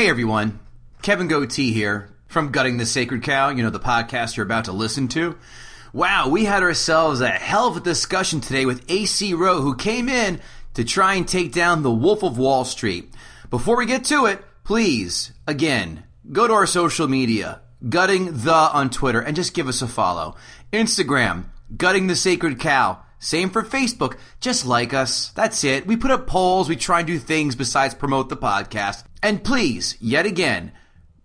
Hey everyone, Kevin Gootee here from Gutting the Sacred Cow, you know, the podcast you're about to listen to. Wow, we had ourselves a hell of a discussion today with AC Roe, who came in to try and take down the Wolf of Wall Street. Before we get to it, please, again, go to our social media, Gutting the on Twitter, and just give us a follow. Instagram, Gutting the Sacred Cow. Same for Facebook. Just like us. That's it. We put up polls. We try and do things besides promote the podcast. And please, yet again,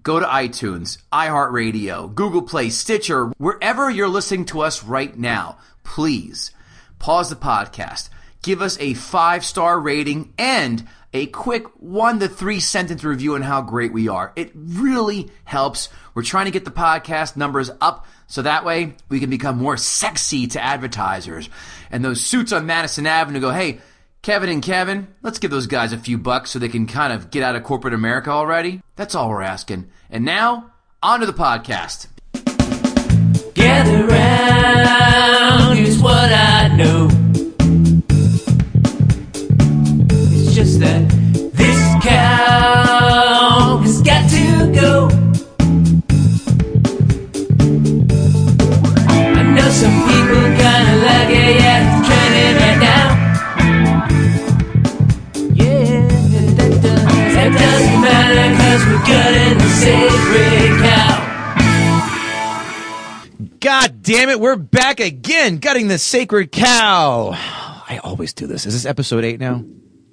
go to iTunes, iHeartRadio, Google Play, Stitcher, wherever you're listening to us right now. Please pause the podcast, give us a five star rating and a quick one to three sentence review on how great we are. It really helps. We're trying to get the podcast numbers up so that way we can become more sexy to advertisers. And those suits on Madison Avenue go, hey, Kevin and Kevin, let's give those guys a few bucks so they can kind of get out of corporate America already. That's all we're asking. And now, on to the podcast. Gather round, here's what I know. It's just that this cow has got to go. Sacred cow. God damn it, we're back again, gutting the sacred cow. I always do this. Is this episode eight now?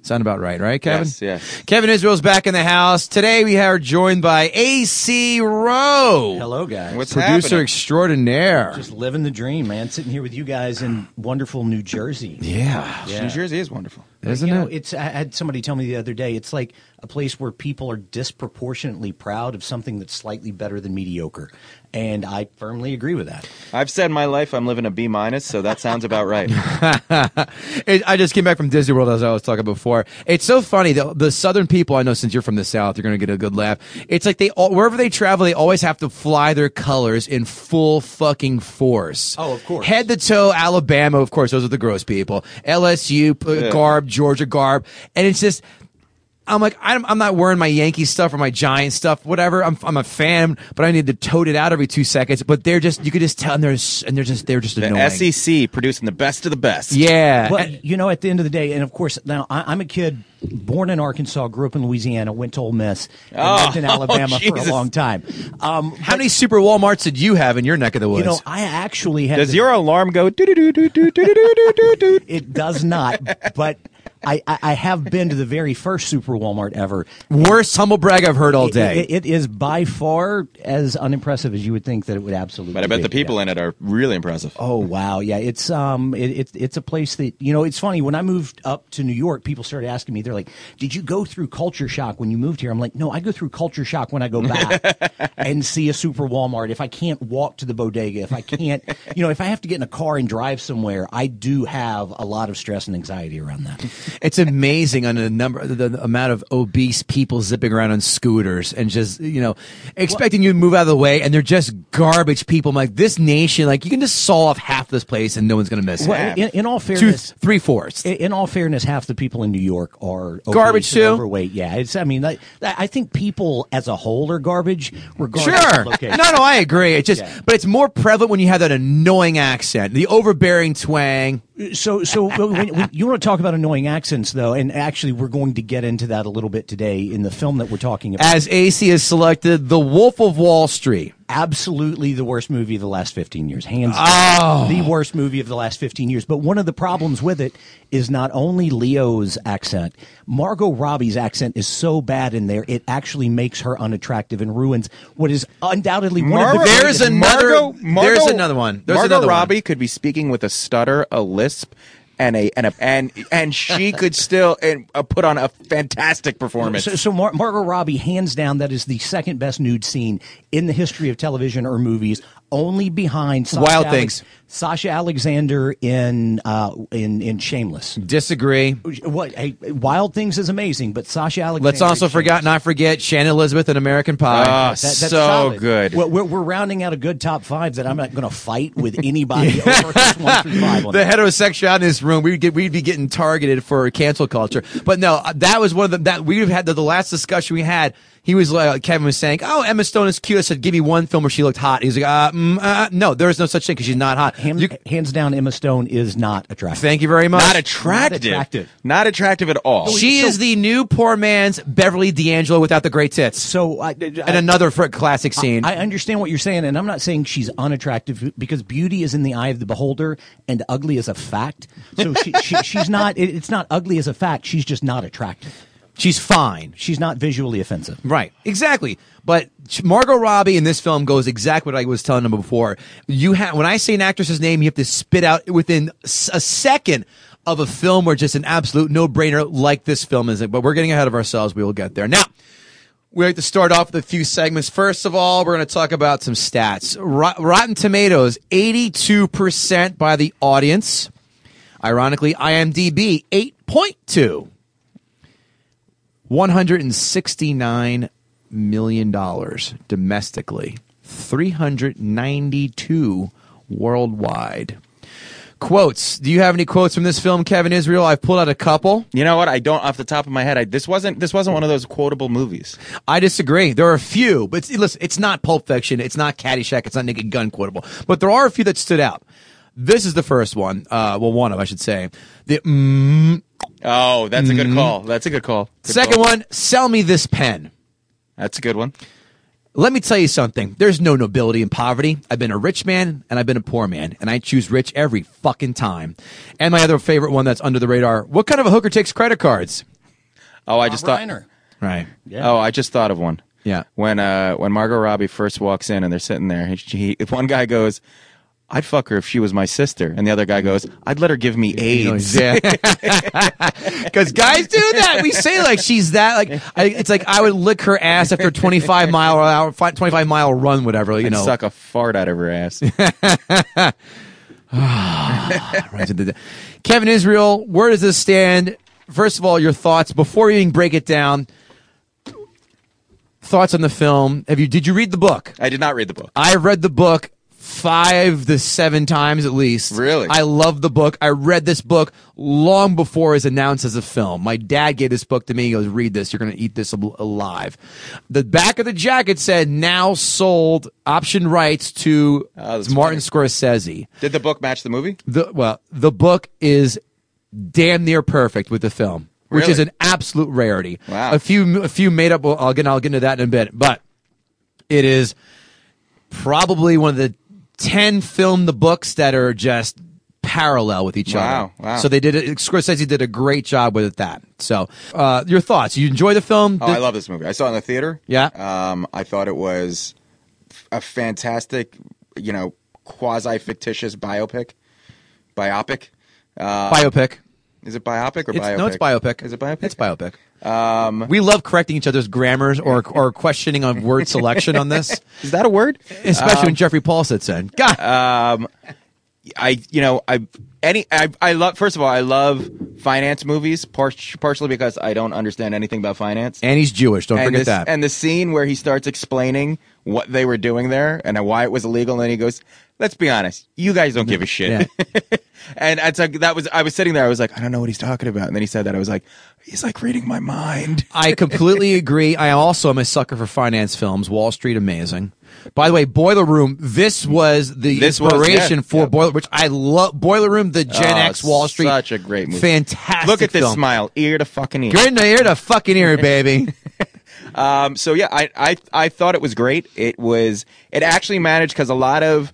Sound about right, right, Kevin? Yes, yes. Kevin Israel's back in the house. Today we are joined by AC Roe. Hello, guys. What's Producer happening? extraordinaire. Just living the dream, man. Sitting here with you guys in wonderful New Jersey. yeah. Yeah. New Jersey is wonderful. Isn't you know, it? it's I had somebody tell me the other day. It's like a place where people are disproportionately proud of something that's slightly better than mediocre, and I firmly agree with that. I've said in my life I'm living a B minus, so that sounds about right. It, I just came back from Disney World as I was talking before. It's so funny. The, the Southern people, I know since you're from the South, you're going to get a good laugh. It's like they, all, wherever they travel, they always have to fly their colors in full fucking force. Oh, of course. Head to toe, Alabama, of course, those are the gross people. LSU, p- Yeah. garb, Georgia garb. And it's just, I'm like, I'm, I'm not wearing my Yankee stuff or my Giant stuff, whatever. I'm, I'm a fan, but I need to tote it out every two seconds. But they're just, you could just tell, and they're, and they're just, they're just The annoying. SEC producing the best of the best. Yeah. Well, And- you know, at the end of the day, and of course, now I, I'm a kid born in Arkansas, grew up in Louisiana, went to Ole Miss, and Oh, lived in Alabama for a long time. Um, How many super Walmarts did you have in your neck of the woods? you know, I actually had Does the- your alarm go doo doo doo doo doo doo doo doo doo doo? It does not, but I, I, I have been to the very first Super Walmart ever. Worst humble brag I've heard all day. It- it is by far as unimpressive as you would think that it would absolutely. Be. But I bet be, the people yeah. in it are really impressive. Oh wow, yeah, it's um, it, it's it's a place that you know. It's funny when I moved up to New York, people started asking me. They're like, "Did you go through culture shock when you moved here?" I'm like, "No, I go through culture shock when I go back and see a super Walmart. If I can't walk to the bodega, if I can't, you know, if I have to get in a car and drive somewhere, I do have a lot of stress and anxiety around that. It's amazing on the number, the, the amount of obese people zipping around on scooters and just, you know, expecting you to move out of the way and they're just garbage people. I'm like, this nation, like, you can just saw off half this place and no one's going to miss Well, it. in, in all Two, fairness, three fourths. In- In all fairness, half the people in New York are Garbage too? overweight. Yeah, it's. I mean, I, I think people as a whole are garbage, regardless Sure. of location. No, no, I agree. It's just, Yeah. but it's more prevalent when you have that annoying accent, the overbearing twang. So, so when, when you want to talk about annoying accents, though, and actually, we're going to get into that a little bit today in the film that we're talking about. As AC has selected, The Wolf of Wall Street. Absolutely, the worst movie of the last fifteen years, hands Oh. down, the worst movie of the last fifteen years. But one of the problems with it is not only Leo's accent, Margot Robbie's accent is so bad in there, it actually makes her unattractive and ruins what is undoubtedly one of the There's another- Margot, there's another one. There's Margot another one. Robbie could be speaking with a stutter, a lisp, and a and a and and she could still and uh, put on a fantastic performance. So, so Mar- Margot Robbie, hands down, that is the second best nude scene in the history of television or movies, only behind Sasha Wild Alex- Things. Sasha Alexander in uh, in in Shameless. Disagree. What hey, Wild Things is amazing, but Sasha Alexander. Let's also forget, not forget Shannon Elizabeth and American Pie. Ah, That- that's so solid. good. Well, we're, we're rounding out a good top five that I'm not going to fight with anybody over one through five. On the that. heterosexuality in this room, we'd get, we'd be getting targeted for cancel culture. But no, uh, that was one of the, that we've had the, the last discussion we had. He was like Kevin was saying, "Oh, Emma Stone is cute." I said, "Give me one film where she looked hot." He's like, uh, mm, uh, "No, there is no such thing because she's not hot." Hands, You- hands down, Emma Stone is not attractive. thank you very much. Not attractive. Not attractive. Not attractive at all. she is the new poor man's Beverly D'Angelo without the great tits. so I, and another for classic scene. I understand what you're saying, and I'm not saying she's unattractive because beauty is in the eye of the beholder, and ugly is a fact. So she, she, she's not. It, it's not ugly as a fact. She's just not attractive. She's fine. She's not visually offensive. Right, exactly. But Margot Robbie in this film goes exactly what I was telling them before. You have when I say an actress's name, you have to spit out within a second of a film where just an absolute no brainer like this film is. But we're getting ahead of ourselves. We will get there now. We like to start off with a few segments. First of all, we're going to talk about some stats. Rot- Rotten Tomatoes, 82% by the audience. Ironically, IMDb, 8.2. $169 million domestically, 392 worldwide. Quotes. Do you have any quotes from this film, Kevin Israel? I've pulled out a couple. You know what? I don't off the top of my head. I, this wasn't this wasn't one of those quotable movies. I disagree. There are a few, but it's- listen, it's not Pulp Fiction, it's not Caddyshack, it's not Naked Gun quotable, but there are a few that stood out. This is the first one. Uh, well, one of, I should say. The mm, Oh, that's a good call. That's a good call. Good second call. one, sell me this pen. That's a good one. Let me tell you something. There's no nobility in poverty. I've been a rich man and I've been a poor man, and I choose rich every fucking time. And my other favorite one that's under the radar. What kind of a hooker takes credit cards? Oh, I just thought. Reiner. Right. Oh, I just thought of one. Yeah. When uh when Margot Robbie first walks in and they're sitting there, he, he, if one guy goes, "I'd fuck her if she was my sister," and the other guy goes, "I'd let her give me AIDS." Yeah. Because guys do that. We say like she's that. Like I, it's like I would lick her ass after a 25 mile hour, 25 mile run, whatever. You and know. suck a fart out of her ass. Ah, the- Kevin Israel, where does this stand? First of all, your thoughts before you even break it down. Thoughts on the film? Have you? Did you read the book? I did not read the book. I've read the book five to seven times at least. Really? I love the book. I read this book long before it was announced as a film. My dad gave this book to me. He goes, read this. You're going to eat this alive. The back of the jacket said, now sold option rights to Oh, Martin Scorsese. Did the book match the movie? The, well, the book is damn near perfect with the film, which is an absolute rarity. Wow. A few, a few made up. well, I'll get, I'll get into that in a bit, but it is probably one of the 10 film the books that are just parallel with each Wow, other. wow. So they did it. Scorsese did a great job with it that. So, uh, your thoughts? You enjoy the film? Oh, I love this movie. I saw it in the theater. Yeah. Um, I thought it was a fantastic, you know, quasi fictitious biopic. Biopic. biopic. Is it biopic or It's, biopic? no, it's biopic. Is it biopic? It's biopic. Um, we love correcting each other's grammars or or questioning on word selection on this, Is that a word? especially when Jeffrey Paul sits in. God, I you know I any I I love first of all I love finance movies par- partially because I don't understand anything about finance. and he's Jewish. Don't and forget this, that. and the scene where he starts explaining what they were doing there and why it was illegal, and then he goes, "Let's be honest, you guys don't give a shit." and it's like that was I was sitting there, I was like, I don't know what he's talking about, and then he said that, I was like, he's like reading my mind. I completely agree. I also am a sucker for finance films. Wall Street, amazing. By the way, Boiler Room. This was the This was, inspiration yeah, for yeah. Boiler, which I love. Boiler Room, the Gen Oh, X Wall Street, such a great movie. fantastic. Look at this smile, ear to fucking ear. You're the ear to fucking ear, baby. Um, so yeah, I, I I thought it was great. It was it actually managed because a lot of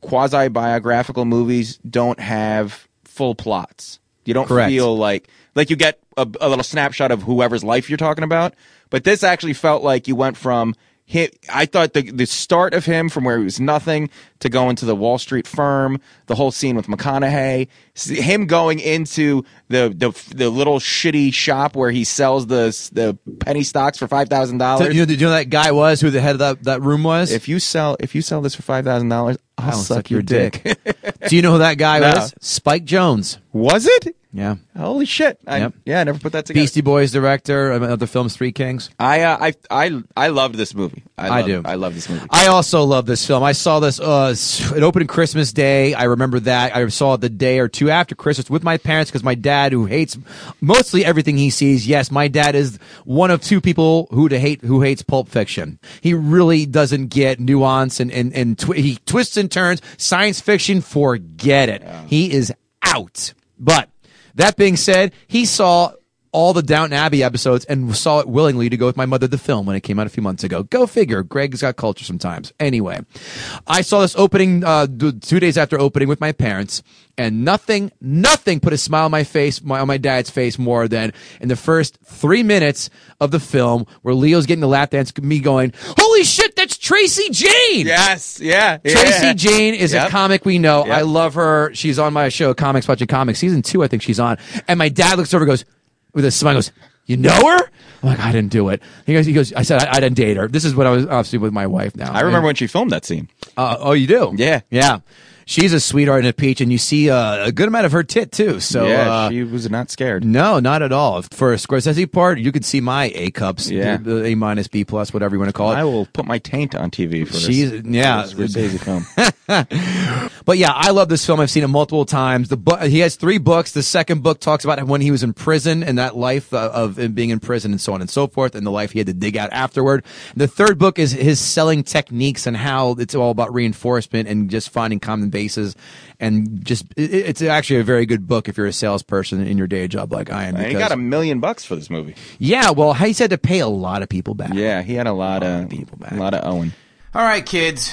quasi biographical movies don't have full plots. You don't Correct. feel like like you get a, a little snapshot of whoever's life you're talking about, but this actually felt like you went from. He, I thought the the start of him from where he was nothing to go into the Wall Street firm, the whole scene with McConaughey, him going into the the, the little shitty shop where he sells the the penny stocks for five thousand So, dollars. you, know, you know that guy was who the head of that, that room was? If you sell if you sell this for five thousand dollars, I'll, I'll suck, your dick. do you know who that guy No. was? Spike Jonze. Was it? Yeah. Holy shit! I, Yep. Yeah, I never put that together. Beastie Boys director of the film's Three Kings. I, uh, I I I loved this movie. I, I love- do. I love this movie. I also love this film. I saw this. Uh, it opened Christmas Day. I remember that. I saw it the day or two after Christmas with my parents because my dad, who hates mostly everything he sees. Yes, my dad is one of two people who to hate who hates Pulp Fiction. He really doesn't get nuance and and and he twists and turns. Science fiction, forget it. He is out. But that being said, he saw all the Downton Abbey episodes and saw it willingly to go with my mother to the film when it came out a few months ago. Go figure. Greg's got culture sometimes. Anyway, I saw this opening uh, two days after opening with my parents, and nothing, nothing put a smile on my face, my, on my dad's face more than in the first three minutes of the film where Leo's getting the lap dance, me going, "Holy shit, that's Tracy Jane!" yes, yeah. Tracy. Jane is Yep. a comic we know. Yep. I love her. She's on my show, Comics Watching Comics, season two, I think she's on. And my dad looks over and goes, with a smile, goes, You know her? I'm like, I didn't do it. He goes, he goes I said, I, I didn't date her. This is what I was obviously with my wife now. I remember And- when she filmed that scene. uh, oh, you do? Yeah. Yeah. She's a sweetheart and a peach, and you see uh, a good amount of her tit, too. So, yeah, uh, she was not scared. no, not at all. For a Scorsese part, you could see my A cups, Yeah. A minus, B plus, whatever you want to call it. I will put my taint on TV for this. She's- yeah. for this Scorsese film. But yeah, I love this film. I've seen it multiple times. The book, he has three books. The second book talks about when he was in prison and that life uh, of him being in prison and so on and so forth, and the life he had to dig out afterward. The third book is his selling techniques and how it's all about reinforcement and just finding common bases. And just, it, it's actually a very good book if you're a salesperson in your day job like I am. and he got a million bucks for this movie. yeah, well, he's had to pay a lot of people back. Yeah, he had a lot of people back. a lot of Owen. All right, kids.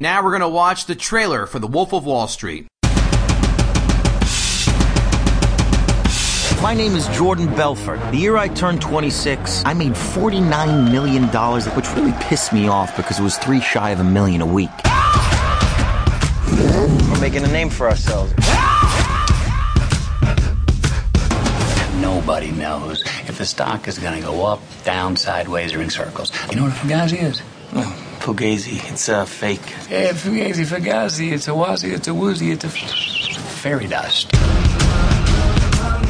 Now we're going to watch the trailer for The Wolf of Wall Street. My name is Jordan Belfort. The year I turned 26, I made $49 million, which really pissed me off because it was three shy of a million a week. We're making a name for ourselves. Nobody knows if the stock is going to go up, down, sideways, or in circles. You know what a Fugazi is? Fugazi, it's uh, fake. Yeah, Fugazi, Fugazi, it's a wazi, it's a woozy, it's a fairy dust.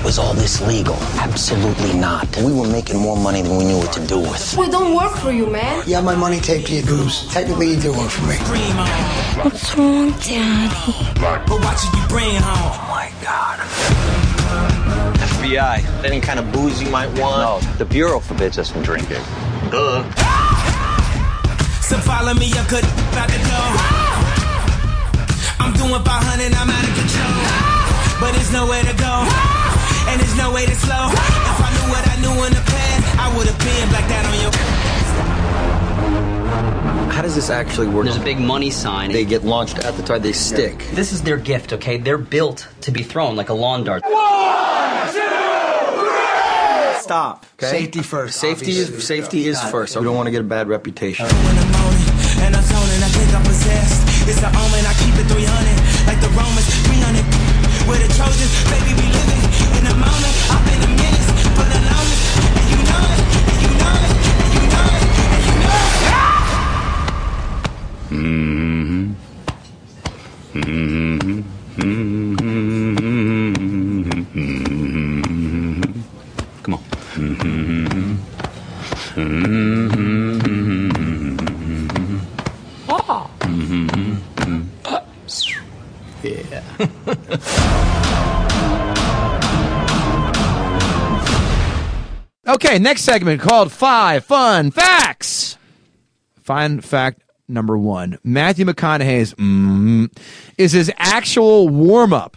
Was all this legal? Absolutely not. We were making more money than we knew what to do with. We don't work for you, man. You have my money taped to your boobs. Technically, you do work for me. What's wrong, Daddy? But watch it, you bring home. Oh my God. FBI, any kind of booze you might want? No, the Bureau forbids us from drinking. Duh. So follow me, I could about to go. I'm doing 500, I'm out of control. But there's nowhere to go, and there's no way to slow. If I knew what I knew in the past, I would have been like that on your. How does this actually work? There's a big money sign. They get launched at the time they stick. This is their gift, okay? They're built to be thrown like a lawn dart. One, two, three! Stop. Okay? Safety first. Safety obviously. is safety is first. We don't want to get a bad reputation. In the morning, and I'm zoning, I think I'm possessed. It's the omen, I keep it 300, like the Romans, 300. We're the Trojans, baby, Come on. Yeah. Okay, next segment called Five Fun Facts. Fun fact number one Matthew McConaughey's mm, is his actual warm up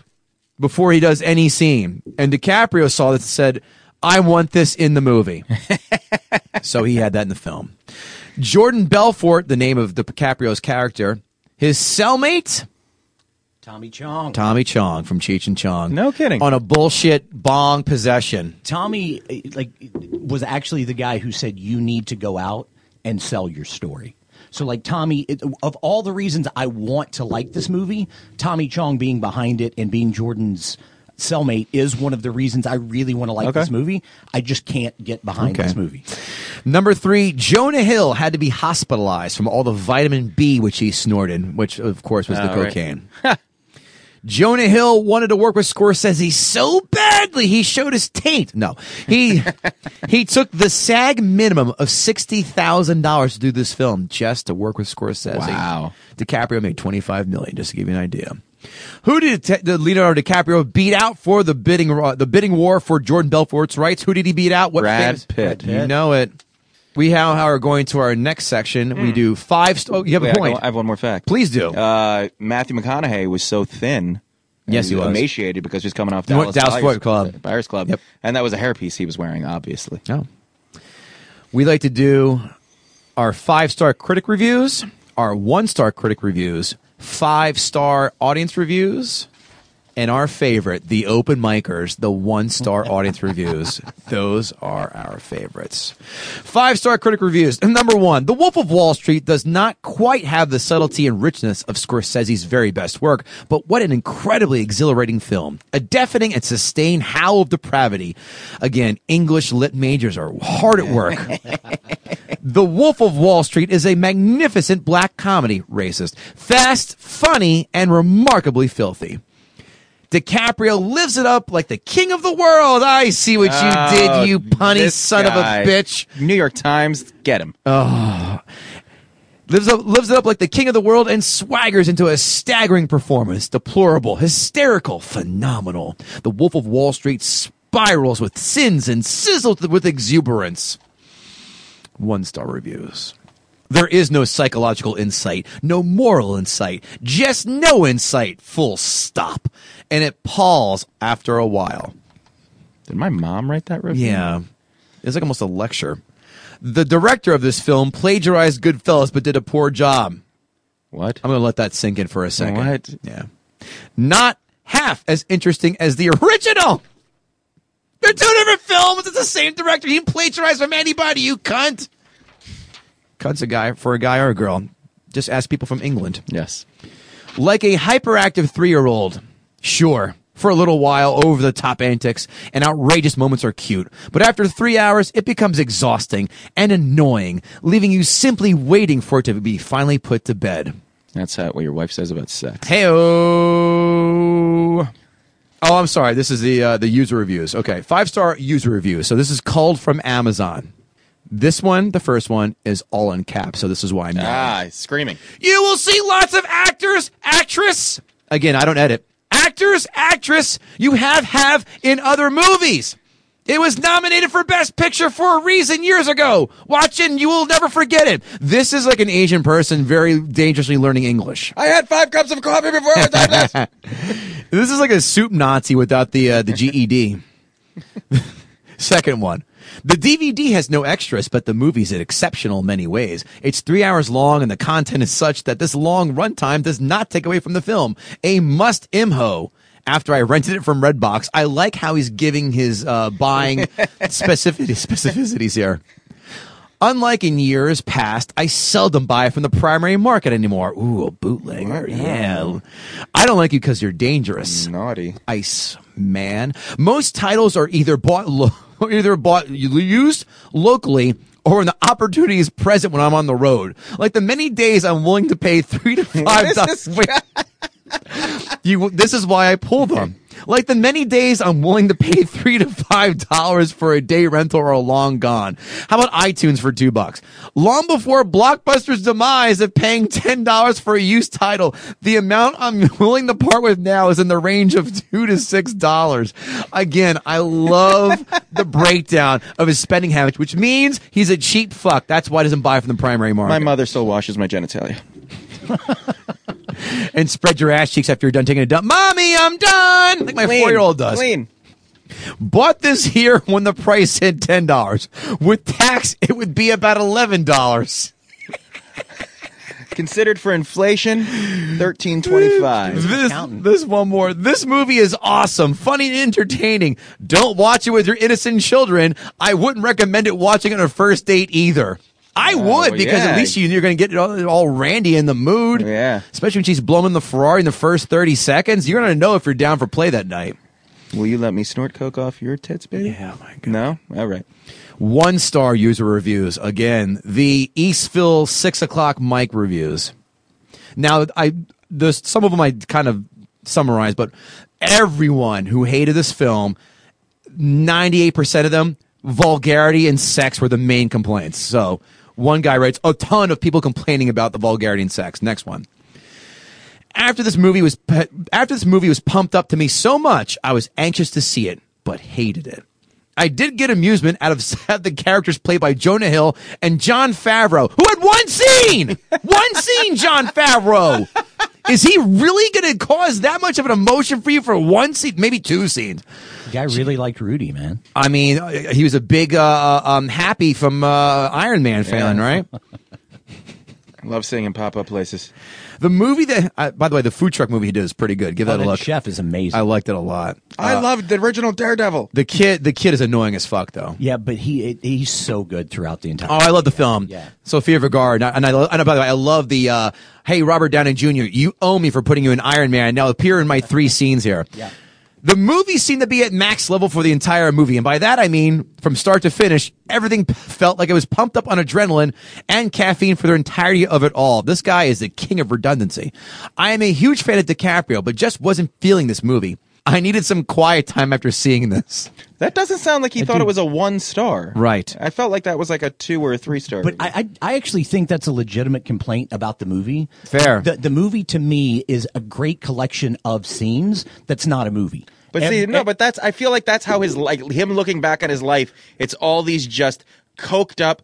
before he does any scene. And DiCaprio saw this and said, I want this in the movie. so he had that in the film. Jordan Belfort, the name of the DiCaprio's character, his cellmate, Tommy Chong. Tommy Chong from Cheech and Chong. No kidding. On a bullshit bong possession. Tommy, eh, like, was actually the guy who said you need to go out and sell your story. So, like, Tommy, it, of all the reasons I want to like this movie, Tommy Chong being behind it and being Jordan's cellmate is one of the reasons I really want to like Okay. this movie. I just can't get behind Okay. this movie. Number three, Jonah Hill had to be hospitalized from all the vitamin B which he snorted, which of course was oh, the cocaine. right. Jonah Hill wanted to work with Scorsese so badly he showed his taint. No, he he took the SAG minimum of sixty thousand dollars to do this film just to work with Scorsese. Wow. DiCaprio made twenty five million. Just to give you an idea. Who did Te- did Leonardo DiCaprio beat out for the bidding uh, the bidding war for Jordan Belfort's rights? Who did he beat out? What Brad famous- Pitt. You know it. We now are going to our next section. We do five. St- oh, you have Wait, a I point. I have one more fact. Please do. Uh, Matthew McConaughey was so thin. Yes, he was. emaciated because he was coming off Dallas, Dallas Buyers Fort Club. Buyers Club, Yep. and that was a hairpiece he was wearing, obviously. Oh. We like to do our five star critic reviews, our one star critic reviews, five star audience reviews, and our favorite, the open micers, the one star audience reviews. Those are our favorites. Five star critic reviews. Number one, The Wolf of Wall Street does not quite have the subtlety and richness of Scorsese's very best work, but what an incredibly exhilarating film. A deafening and sustained howl of depravity. Again, English lit majors are hard at work. The Wolf of Wall Street is a magnificent black comedy, racist, fast, funny, and remarkably filthy. DiCaprio lives it up like the king of the world. I see what you Oh, did, you punny son guy. of a bitch. New York Times, get him. Oh. Lives up, lives it up like the king of the world and swaggers into a staggering performance. Deplorable, hysterical, phenomenal. The Wolf of Wall Street spirals with sins and sizzles with exuberance. One star reviews. There is no psychological insight, no moral insight, just no insight, full stop. And it palls after a while. Did my mom write that review? Yeah. It's like almost a lecture. The director of this film plagiarized Goodfellas but did a poor job. What? I'm going to let that sink in for a second. What? Yeah. Not half as interesting as the original. They're two different films. It's the same director. He didn't from anybody, you cunt. Cunt's a guy for a guy or a girl. Just ask people from England. Yes. Like a hyperactive three year old. Sure. For a little while, over the top antics and outrageous moments are cute. But after three hours, it becomes exhausting and annoying, leaving you simply waiting for it to be finally put to bed. That's uh, what your wife says about sex. Hey Oh, I'm sorry. This is the uh, the user reviews. Okay, five star user reviews. So this is called from Amazon. This one, the first one, is all in caps. So this is why I'm Ah, screaming. You will see lots of actors, actress. Again, I don't edit. Actors, actress you have have in other movies. It was nominated for Best Picture for a reason years ago. Watch it and you will never forget it. This is like an Asian person very dangerously learning English. I had five cups of coffee before I did this. This is like a soup Nazi without the uh, the GED. Second one. The DVD has no extras, but the movie's in exceptional in many ways. It's three hours long, and the content is such that this long runtime does not take away from the film. A must imho. After I rented it from Redbox, I like how he's giving his uh, buying specificity, specificities here. Unlike in years past, I seldom buy from the primary market anymore. Ooh, a bootlegger. Yeah. I don't like you because you're dangerous. Naughty. Ice man. Most titles are either bought lo- either bought used locally or when the opportunity is present when I'm on the road. Like the many days I'm willing to pay three to five dollars. You, this is why I pull them. Like the many days I'm willing to pay three to five dollars for a day rental or a long gone. How about iTunes for two bucks? Long before Blockbuster's demise of paying ten dollars for a used title, the amount I'm willing to part with now is in the range of two to six dollars. Again, I love the breakdown of his spending habits, which means he's a cheap fuck. That's why he doesn't buy from the primary market. My mother still washes my genitalia. And spread your ass cheeks after you're done taking a dump. Mommy, I'm done. Like my Clean. four year old does. Clean. Bought this here when the price hit ten dollars. With tax, it would be about eleven dollars. Considered for inflation, thirteen twenty-five. This, this one more. This movie is awesome, funny, and entertaining. Don't watch it with your innocent children. I wouldn't recommend it watching on a first date either. I oh, would because yeah. at least you, you're going to get all, all randy in the mood. Yeah. Especially when she's blowing the Ferrari in the first 30 seconds. You're going to know if you're down for play that night. Will you let me snort coke off your tits, baby? Yeah, my God. No? All right. One star user reviews. Again, the Eastville six o'clock mic reviews. Now, I there's some of them I kind of summarize, but everyone who hated this film, 98% of them, vulgarity and sex were the main complaints. So one guy writes a ton of people complaining about the vulgarity and sex. Next one. After this movie was after this movie was pumped up to me so much, I was anxious to see it, but hated it. I did get amusement out of the characters played by Jonah Hill and Jon Favreau, who had one scene, one scene. Jon Favreau, is he really going to cause that much of an emotion for you for one scene, maybe two scenes? The guy really liked Rudy, man. I mean, uh, he was a big uh, um, happy from uh, Iron Man fan, Yeah. right? Love seeing him pop up places. The movie that, uh, by the way, the food truck movie he did is pretty good. Give Oh, that a that look. chef is amazing. I liked it a lot. I Uh, loved the original Daredevil. the kid. The kid is annoying as fuck, though. Yeah, but he he's so good throughout the entire. Oh, I love the film. Yeah. Sofía Vergara, and I, and I, and by the way, I love the. Uh, hey, Robert Downey Jr., you owe me for putting you in Iron Man. Now appear in my three scenes here. Yeah. The movie seemed to be at max level for the entire movie, and by that I mean from start to finish, everything felt like it was pumped up on adrenaline and caffeine for the entirety of it all. This guy is the king of redundancy. I am a huge fan of DiCaprio, but just wasn't feeling this movie. I needed some quiet time after seeing this. That doesn't sound like he thought do. it was a one star. Right. I felt like that was like a two or a three star. But I, I I actually think that's a legitimate complaint about the movie. Fair. The the movie to me is a great collection of scenes. That's not a movie. But Ev- see, no, but that's I feel like that's how his like him looking back on his life. It's all these just coked up,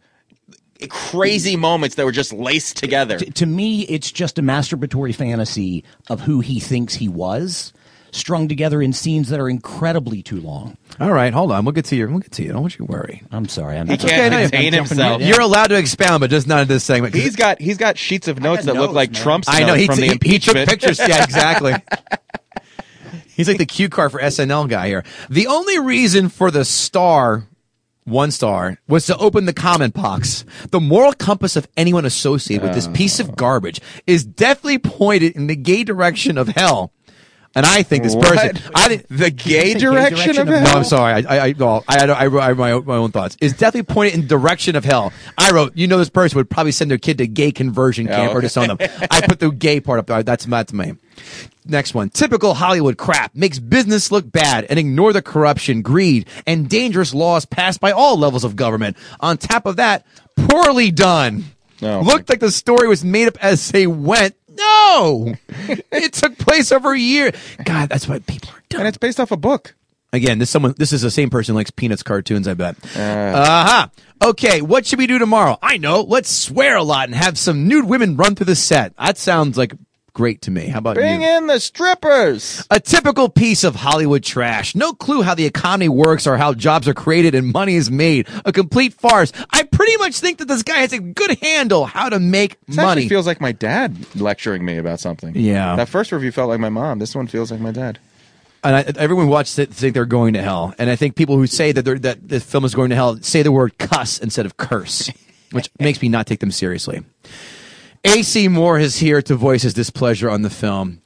crazy moments that were just laced together. to, to me, it's just a masturbatory fantasy of who he thinks he was, strung together in scenes that are incredibly too long. All right, hold on. We'll get to you. We'll get to you. Don't want you worry. I'm sorry. I'm He can't okay, no, contain I'm himself. right. You're allowed to expound, but just not in this segment. He's got he's got sheets of notes got that look like man. Trump's I know he, from the he, he took impeachment. pictures. Yeah, exactly. He's like the cue card for SNL guy here. The only reason for the star, one star, was to open the comment box. The moral compass of anyone associated with this piece of garbage is definitely pointed in the gay direction of hell. And I think this What? person, I the gay direction, direction of hell. no, I'm sorry. I I I, well, I, I, I, I my own, my own thoughts. Is definitely pointed in direction of hell. I wrote, you know, this person would probably send their kid to gay conversion camp or okay. disown them. I put the gay part up there. That's that's me. Next one. Typical Hollywood crap makes business look bad and ignore the corruption, greed, and dangerous laws passed by all levels of government. On top of that, poorly done. Oh, Looked like the story was made up as they went. No, it took place over a year. God, that's why people are dumb. and it's based off a book. Again, this someone this is the same person who likes Peanuts cartoons, I bet. Uh huh. Okay, what should we do tomorrow? I know. Let's swear a lot and have some nude women run through the set. That sounds like great to me. How about Bring you? in the strippers. A typical piece of Hollywood trash. No clue how the economy works or how jobs are created and money is made. A complete farce. I pretty much think that this guy has a good handle how to make This money. feels like my dad lecturing me about something. Yeah. That first review felt like my mom. This one feels like my dad. and I, everyone watches it think they're going to hell. And I think people who say that they're, that the film is going to hell say the word cuss instead of curse, which makes me not take them seriously. AC Moore is here to voice his displeasure on the film.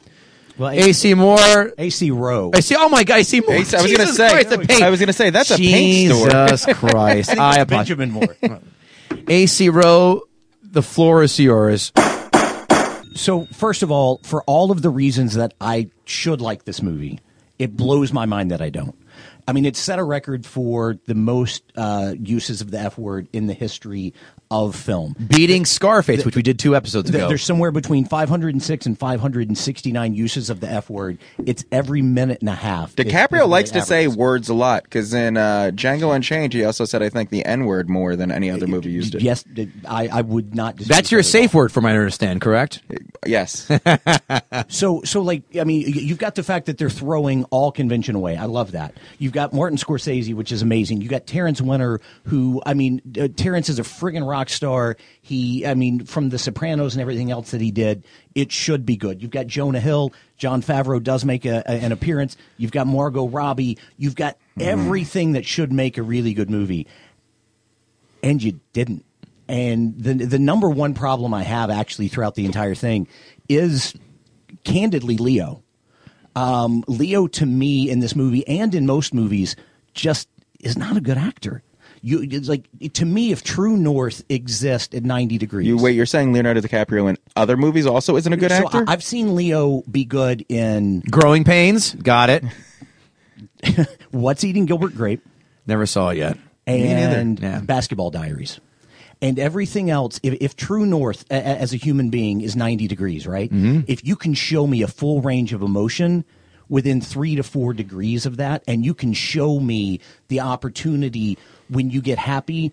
Well, AC Moore. AC Roe. I see. Oh my God! AC Moore. Ace- I was gonna say- Christ, the paint. I was gonna say, that's a paint store. Jesus Christ! I apologize. Benjamin Moore. AC Roe, the floor is yours. So, first of all, for all of the reasons that I should like this movie, it blows my mind that I don't. I mean, it set a record for the most uh, uses of the F word in the history of film. Beating Scarface, which we did two episodes Th- ago. There's somewhere between 506 and 569 uses of the F word. It's every minute and a half. is- is DiCaprio what likes it to say words a lot because in uh, Django Unchained, he also said, I think, the N word more than any other movie used it. Yes, I, I would not. That's your that safe word, from what I understand. Correct? Yes. So, so like, I mean, you've got the fact that they're throwing all convention away. I love that. You've got Martin Scorsese, which is amazing. You got Terence Winter, who, I mean, uh, Terence is a friggin' rock star. He, I mean, from The Sopranos and everything else that he did, it should be good. You've got Jonah Hill. Jon Favreau does make a, a- an appearance. You've got Margot Robbie. You've got everything that should make a really good movie and you didn't. And the the number one problem I have actually throughout the entire thing is candidly Leo. Um, Leo to me in this movie and in most movies just is not a good actor. You it's like to me, if True North exists at ninety degrees, You wait. You're saying Leonardo DiCaprio in other movies also isn't a good so actor? I, I've seen Leo be good in Growing Pains, got it. What's Eating Gilbert Grape Never saw it yet. and Yeah. Basketball Diaries. And everything else, if, if True North a, a- as a human being is 90 degrees, right? Mm-hmm. If you can show me a full range of emotion within three to four degrees of that, and you can show me the opportunity when you get happy,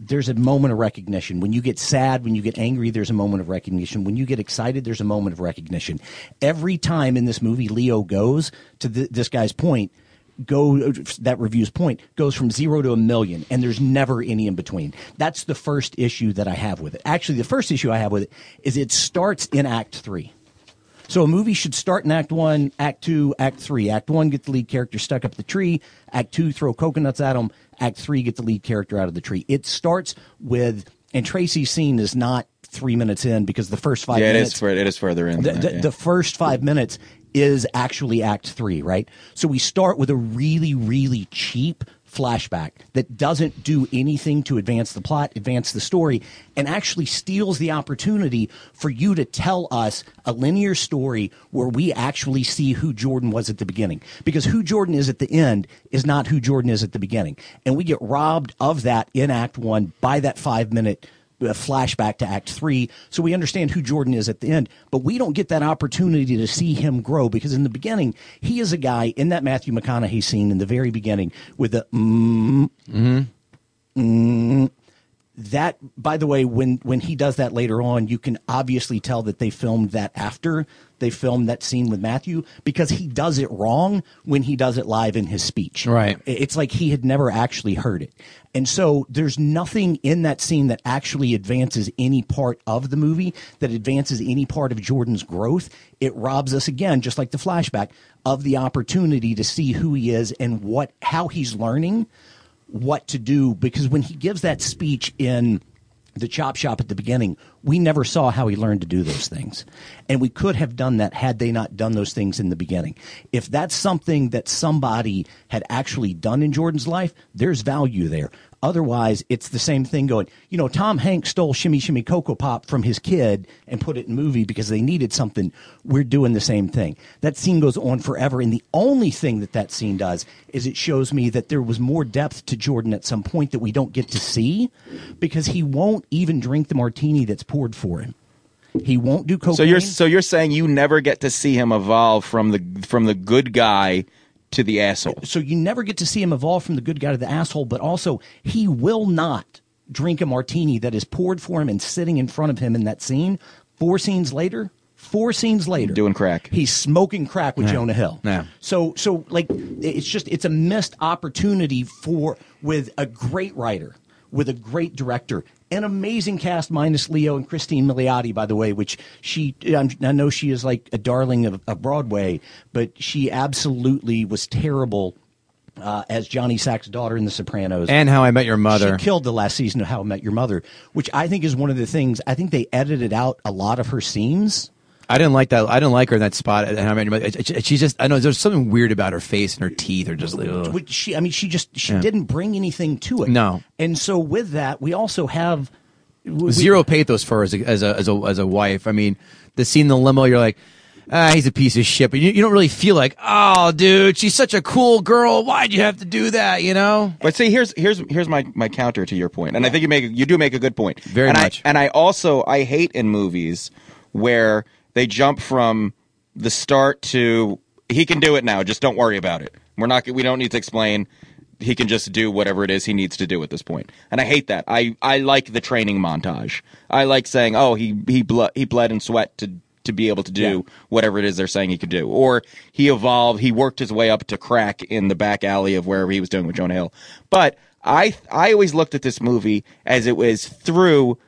there's a moment of recognition. When you get sad, when you get angry, there's a moment of recognition. When you get excited, there's a moment of recognition. Every time in this movie, Leo goes to th- this guy's point, go that review's point goes from zero to a million and there's never any in between that's the first issue that i have with it actually the first issue i have with it is it starts in act three so a movie should start in act one act two act three act one get the lead character stuck up the tree act two throw coconuts at him act three get the lead character out of the tree it starts with and tracy's scene is not three minutes in because the first five yeah, it minutes is. For, it is further in. the, than the, yeah. the first five minutes is actually act three, right? So we start with a really, really cheap flashback that doesn't do anything to advance the plot, advance the story, and actually steals the opportunity for you to tell us a linear story where we actually see who Jordan was at the beginning. Because who Jordan is at the end is not who Jordan is at the beginning. And we get robbed of that in act one by that five minute a flashback to act three so we understand who jordan is at the end. But we don't get that opportunity to see him grow because in the beginning he is a guy in that matthew mcconaughey scene in the very beginning with the mm, mm, that by the way when when he does that later on you can obviously tell that they filmed that after they filmed that scene with matthew because he does it wrong when he does it live in his speech. Right. It's like he had never actually heard it. And so there's nothing in that scene that actually advances any part of the movie that advances any part of jordan's growth. It robs us again just like the flashback of the opportunity to see who he is and what how he's learning what to do because when he gives that speech in the chop shop at the beginning, we never saw how he learned to do those things. And we could have done that had they not done those things in the beginning. If that's something that somebody had actually done in Jordan's life, there's value there. Otherwise, it's the same thing going, you know, Tom Hanks stole Shimmy Shimmy Cocoa Pop from his kid and put it in movie because they needed something. We're doing the same thing. That scene goes on forever. And the only thing that that scene does is it shows me that there was more depth to Jordan at some point that we don't get to see because he won't even drink the martini that's poured for him. He won't do cocaine. So you're so you're saying you never get to see him evolve from the from the good guy to the asshole. so you never get to see him evolve from the good guy to the asshole, but also he will not drink a martini that is poured for him and sitting in front of him in that scene. Four scenes later, four scenes later, Doing crack. he's smoking crack with Yeah. Jonah Hill. Yeah. So so like it's just it's a missed opportunity for with a great writer, with a great director, an amazing cast minus Leo and Christine Milioti, by the way, which she I know she is like a darling of, of Broadway, but she absolutely was terrible. Uh, as Johnny Sack's daughter in The Sopranos, And How I Met Your Mother. she killed the last season of How I Met Your Mother, which I think is one of the things. I think they edited out a lot of her scenes. I didn't like that. I didn't like her in that spot. And I mean, she's just. I know there's something weird about her face and her teeth are just like. ugh. She, I mean, she just she Yeah. didn't bring anything to it. No. and so with that, we also have we- Zero pathos for her as a, as a as a as a wife. I mean, the scene in the limo, you're like, ah, he's a piece of shit, but you, you don't really feel like, oh, dude, she's such a cool girl. Why'd you have to do that? You know? But see, here's here's here's my my counter to your point, and I think you make you do make a good point. Very and much. I, and I also I hate in movies where they jump from the start to he can do it now. Just don't worry about it. We're not we don't need to explain. He can just do whatever it is he needs to do at this point. And I hate that. I, I like the training montage. I like saying, oh, he he ble- he bled and sweat to to be able to do whatever it is they're saying he could do. Or he evolved, he worked his way up to crack in the back alley of wherever he was doing with Jonah Hill. But I I always looked at this movie as it was through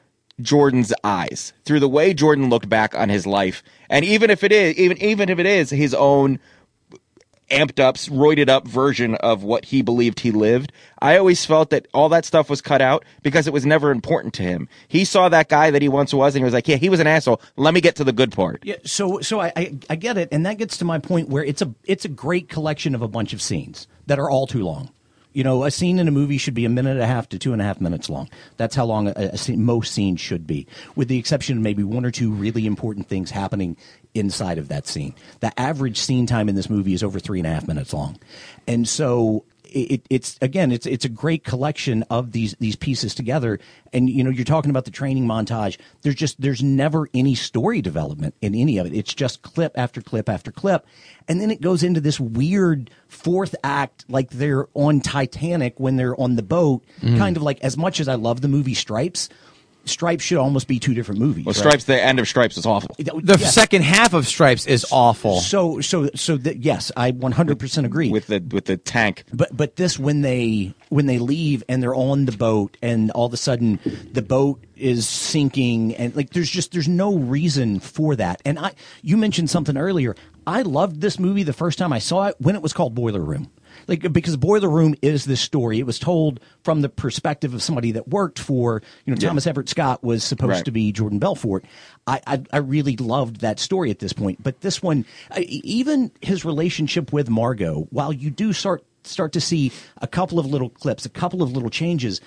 Jordan's eyes, through the way Jordan looked back on his life. And even if it is even even if it is his own amped up, roided up version of what he believed he lived. I always felt that all that stuff was cut out because it was never important to him. He saw that guy that he once was and he was like, yeah, he was an asshole. Let me get to the good part. Yeah, so so I, I I get it, and that gets to my point where it's a it's a great collection of a bunch of scenes that are all too long. You know, a scene in a movie should be a minute and a half to two and a half minutes long. That's how long a, a scene, most scenes should be, with the exception of maybe one or two really important things happening inside of that scene. The average scene time in this movie is over three and a half minutes long, and so it, it's again, it's it's a great collection of these these pieces together. And you know, you're talking about the training montage. There's just there's never any story development in any of it. It's just clip after clip after clip, and then it goes into this weird fourth act, like they're on Titanic when they're on the boat. Mhm. Kind of like as much as I love the movie Stripes. Stripes should almost be two different movies. Well, right? Stripes. The end of Stripes is awful. The Yes. second half of Stripes is awful. So so so that yes, I 100% agree. with the with the tank. But but this when they when they leave and they're on the boat and all of a sudden the boat is sinking and like there's just there's no reason for that. And I you mentioned something earlier. I loved this movie the first time I saw it when it was called Boiler Room. Like because Boiler Room is this story. It was told from the perspective of somebody that worked for you know Yeah. Thomas Everett Scott was supposed Right. to be Jordan Belfort. I, I I really loved that story at this point, but this one, even his relationship with Margot, while you do start start to see a couple of little clips, a couple of little changes.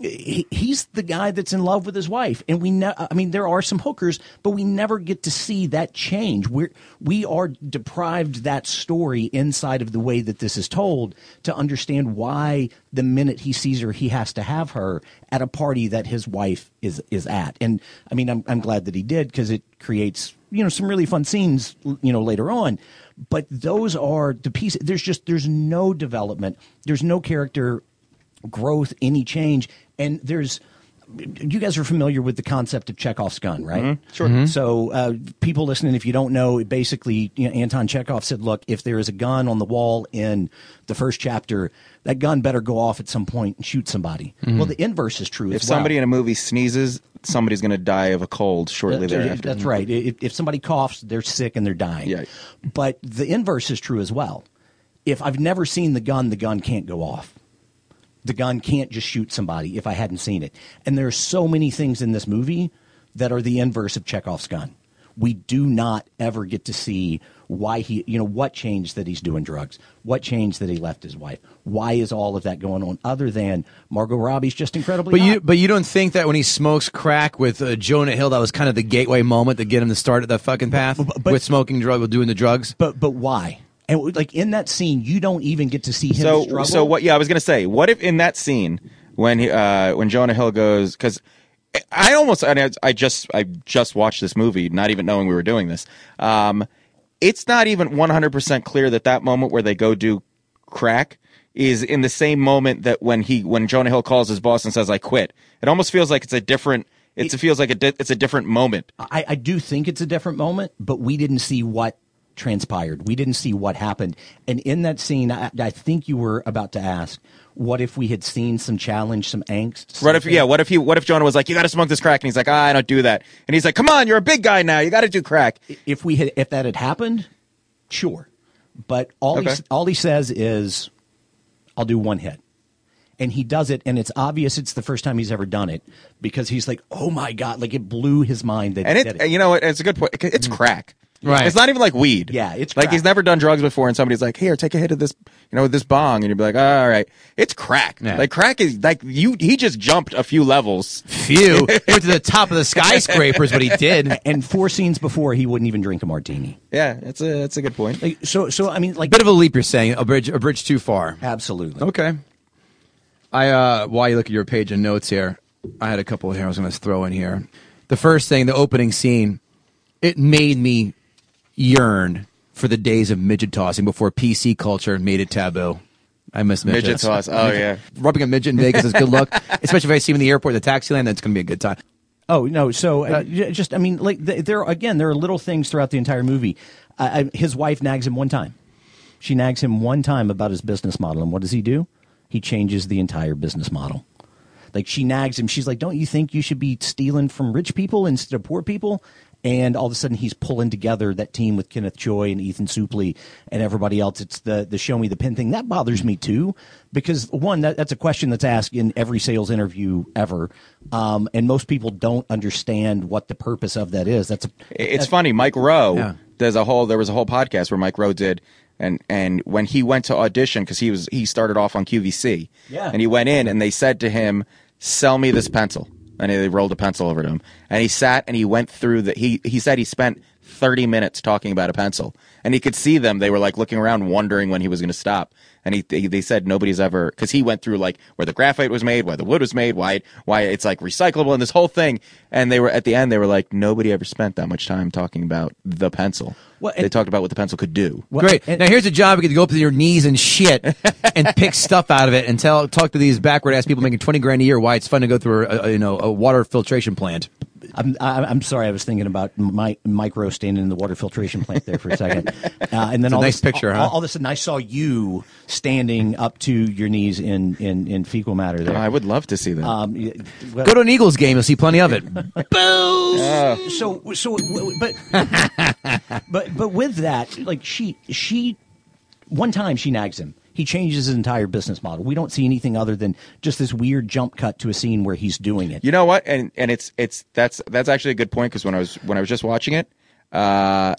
He- He's the guy that's in love with his wife, and we. Ne- I mean, there are some hookers, but we never get to see that change. We're we are deprived that story inside of the way that this is told to understand why the minute he sees her, he has to have her at a party that his wife is is at. And I mean, I'm I'm glad that he did because it creates you know some really fun scenes you know later on. But those are the pieces. There's just there's no development. There's no character growth, any change, and there's. You guys are familiar with the concept of Chekhov's gun, right? Mhm. Sure. Mhm. So, uh, people listening, if you don't know, basically, you know, Anton Chekhov said, "Look, if there is a gun on the wall in the first chapter, that gun better go off at some point and shoot somebody." Mhm. Well, the inverse is true. If as well. somebody in a movie sneezes, somebody's going to die of a cold shortly That's- thereafter. That's right. If, if somebody coughs, they're sick and they're dying. Yeah. But the inverse is true as well. If I've never seen the gun, the gun can't go off. The gun can't just shoot somebody if I hadn't seen it. And there are so many things in this movie that are the inverse of Chekhov's gun. We do not ever get to see why he, you know, what changed that he's doing drugs, what changed that he left his wife. Why is all of that going on? Other than Margot Robbie's just incredibly. But hot. you, but you don't think that when he smokes crack with uh, Jonah Hill, that was kind of the gateway moment to get him to start at that fucking path with smoking drug, with doing the drugs. But but why? And like in that scene, you don't even get to see him so struggle. so what yeah i was gonna say what if in that scene when he, uh when jonah hill goes because i almost I, I just i just watched this movie not even knowing we were doing this. Um it's not even 100% clear that that moment where they go do crack is in the same moment that when he when jonah hill calls his boss and says i quit. It almost feels like it's a different it's, it, feels like a di- it's a different moment. I, I do think it's a different moment, but we didn't see what transpired. We didn't see what happened. And in that scene, I, I think you were about to ask, what if we had seen some challenge, some angst? What if yeah? What if he? What if Jonah was like, "You got to smoke this crack," and he's like, ah, "I don't do that," and he's like, "Come on, you're a big guy now. You got to do crack." If we had, if that had happened, sure. But all Okay. he all he says is, "I'll do one hit." And he does it, and it's obvious it's the first time he's ever done it because he's like, "Oh my god!" Like it blew his mind that And he it, did it. you know, it's a good point. It's crack. Right. It's not even like weed. Yeah, it's like crack. he's never done drugs before, and somebody's like, "Here, take a hit of this," you know, with this bong, and you'd be like, "All right, it's crack." Like crack is like you. He just jumped a few levels. Phew, he went to the top of the skyscrapers, but he did. And four scenes before, he wouldn't even drink a martini. Yeah, that's a that's a good point. Like, so, so I mean, like Bit of a leap, you're saying a bridge, a bridge too far. Absolutely. Okay. I uh, while you look at your page of notes here, I had a couple here I was going to throw in here. The first thing, the opening scene, it made me yearn for the days of midget tossing before PC culture made it taboo. I miss midgets. Midget toss. Oh, yeah. rubbing a midget in Vegas is good luck, especially if I see him in the airport, the taxi line. That's going to be a good time. Oh no! So uh, just, I mean, like there again, there are little things throughout the entire movie. Uh, I, his wife nags him one time. She nags him one time about his business model, and what does he do? He changes the entire business model. Like she nags him. She's like, "Don't you think you should be stealing from rich people instead of poor people?" And all of a sudden, he's pulling together that team with Kenneth Choi and Ethan Suplee and everybody else. It's the the show me the pin thing that bothers me too, because one, that, that's a question that's asked in every sales interview ever, um, and most people don't understand what the purpose of that is. That's a It's that's- funny. Mike Rowe Yeah. does a whole. There was a whole podcast where Mike Rowe did And and when he went to audition, because he was he started off on QVC, Yeah. and he went in and they said to him, "Sell me this pencil," and they rolled a pencil over to him, and he sat and he went through the he he said he spent thirty minutes talking about a pencil, and he could see them. They were like looking around, wondering when he was going to stop. And he, they- they said nobody's ever because he went through like where the graphite was made, where the wood was made, why why it's like recyclable, and this whole thing. And they were at the end, they were like, nobody ever spent that much time talking about the pencil. Well, they talked about what the pencil could do. Great. now here's a job you get to go up to your knees and shit and pick stuff out of it and tell talk to these backward ass people making twenty grand a year why it's fun to go through a, a you know a water filtration plant. I'm, I- I'm sorry. I was thinking about my micro standing in the water filtration plant there for a second, uh, and then It's a all nice this, picture, all, huh? all of a sudden, I saw you standing up to your knees in in, in fecal matter. There, I would love to see that. Um, well- Go to an Eagles game, you'll see plenty of it. Boo So so but but but with that like she she one time she nags him he changes his entire business model we don't see anything other than just this weird jump cut to a scene where he's doing it You know what? And and it's it's that's that's actually a good point because when I was when I was just watching it, uh,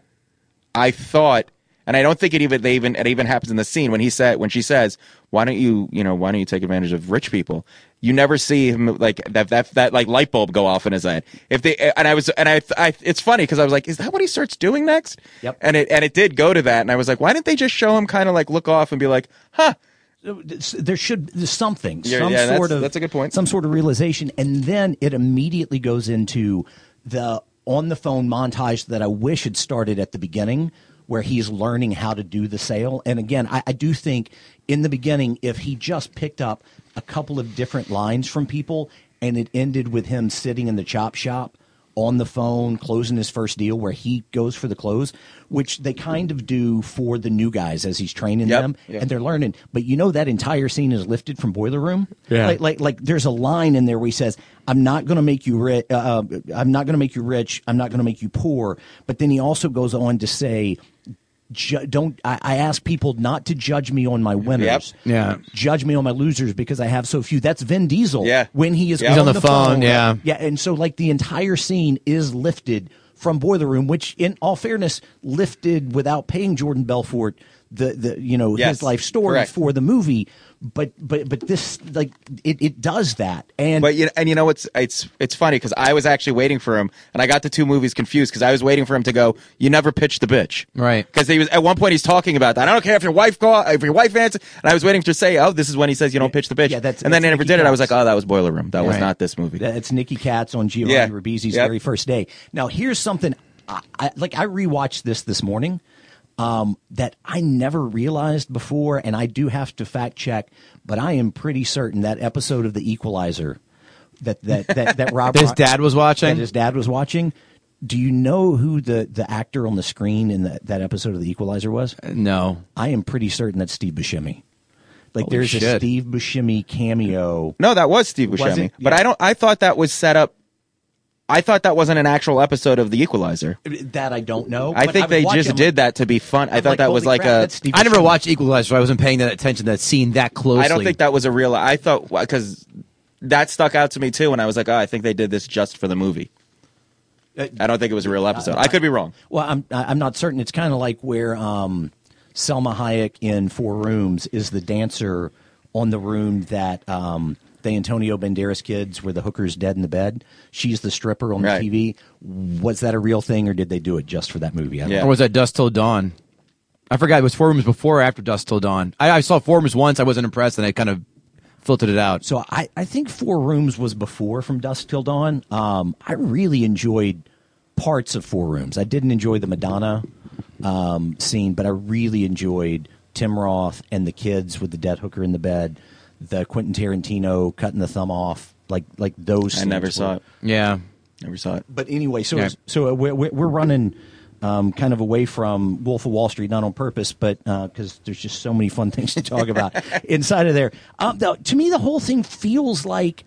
I thought, and I don't think it even they even it even happens in the scene when he said when she says, "Why don't you you know why don't you take advantage of rich people?" You never see him like that that that like light bulb go off in his head. If they and I was and I, I it's funny because I was like, is that what he starts doing next? Yep. And it and it did go to that, and I was like, why didn't they just show him kind of like look off and be like, huh? there should there's something Yeah, some yeah, that's- sort of that's a good point. some sort of realization and then it immediately goes into the on the phone montage that i wish had started at the beginning where he's learning how to do the sale. And again I, I do think in the beginning if he just picked up a couple of different lines from people and it ended with him sitting in the chop shop on the phone closing his first deal where he goes for the close which they kind of do for the new guys as he's training Yep, them yep. and they're learning but you know that entire scene is lifted from boiler room Yeah. like like like there's a line in there where he says i'm not going to make you rich uh, i'm not going to make you rich i'm not going to make you poor but then he also goes on to say ju- don't I, I ask people not to judge me on my winners Yeah. judge me on my losers because i have so few that's vin diesel Yeah. when he is Yeah. He's on, on the phone, yeah. yeah and so like the entire scene is lifted from boiler room which in all fairness lifted without paying jordan belfort the, the you know Yes. his life story Correct. for the movie but but but this like it, it does that and But you know, and you know what's it's it's funny because I was actually waiting for him, and I got the two movies confused because I was waiting for him to go. You never pitch the bitch, Right. Because he was at one point he's talking about that. I don't care if your wife call, if your wife answers, and I was waiting to say, oh, this is when he says you don't pitch the bitch. Yeah, that's- and then that's they never Nicky did it. I was like, oh, that was Boiler Room. That was Right. not this movie. It's Nikki Katz on Giovanni Yeah. Ribisi's Yep. very first day. Now, here's something. I, I, like I rewatched this this morning. Um, that I never realized before, and I do have to fact check, but I am pretty certain that episode of The Equalizer that that that, that Rob His dad was watching? that his dad was watching. Do you know who the the actor on the screen in that that episode of The Equalizer was? No. I am pretty certain that's Steve Buscemi. Like Holy there's a. Steve Buscemi cameo. No, that was Steve Was Buscemi. it? But Yeah. I don't. I thought that was set up. I thought that wasn't an actual episode of The Equalizer. That I don't know. I think was they just him, did that to be fun. I I'm thought that was like crap, a. that's Steve I never Buscemi. watched Equalizer, so I wasn't paying that attention to that scene that closely. I don't think that was a real. I thought because that stuck out to me too, and I was like, oh, I think they did this just for the movie. Uh, I don't think it was a real episode. I could be wrong. Well, I'm I'm not certain. It's kind of like where um, Salma Hayek in Four Rooms is the dancer on the room that um, the Antonio Banderas kids where the hooker's dead in the bed. She's the stripper on Right. the TV. Was that a real thing, or did they do it just for that movie? I don't Yeah. know. Or was that Dusk Till Dawn? I forgot. It was Four Rooms before or after Dusk Till Dawn. I, I saw Four Rooms once. I wasn't impressed, and I kind of filtered it out. So I, I think Four Rooms was before From Dusk Till Dawn. Um, I really enjoyed parts of Four Rooms. I didn't enjoy the Madonna um, scene, but I really enjoyed Tim Roth and the kids with the dead hooker in the bed, the Quentin Tarantino cutting the thumb off, like like those. I scenes never were- saw it. Yeah. Never saw it. But anyway, so Yeah. so we're, we're we're running um, kind of away from Wolf of Wall Street, not on purpose, but because there's just so many fun things to talk about inside of there. Um, the, to me, the whole thing feels like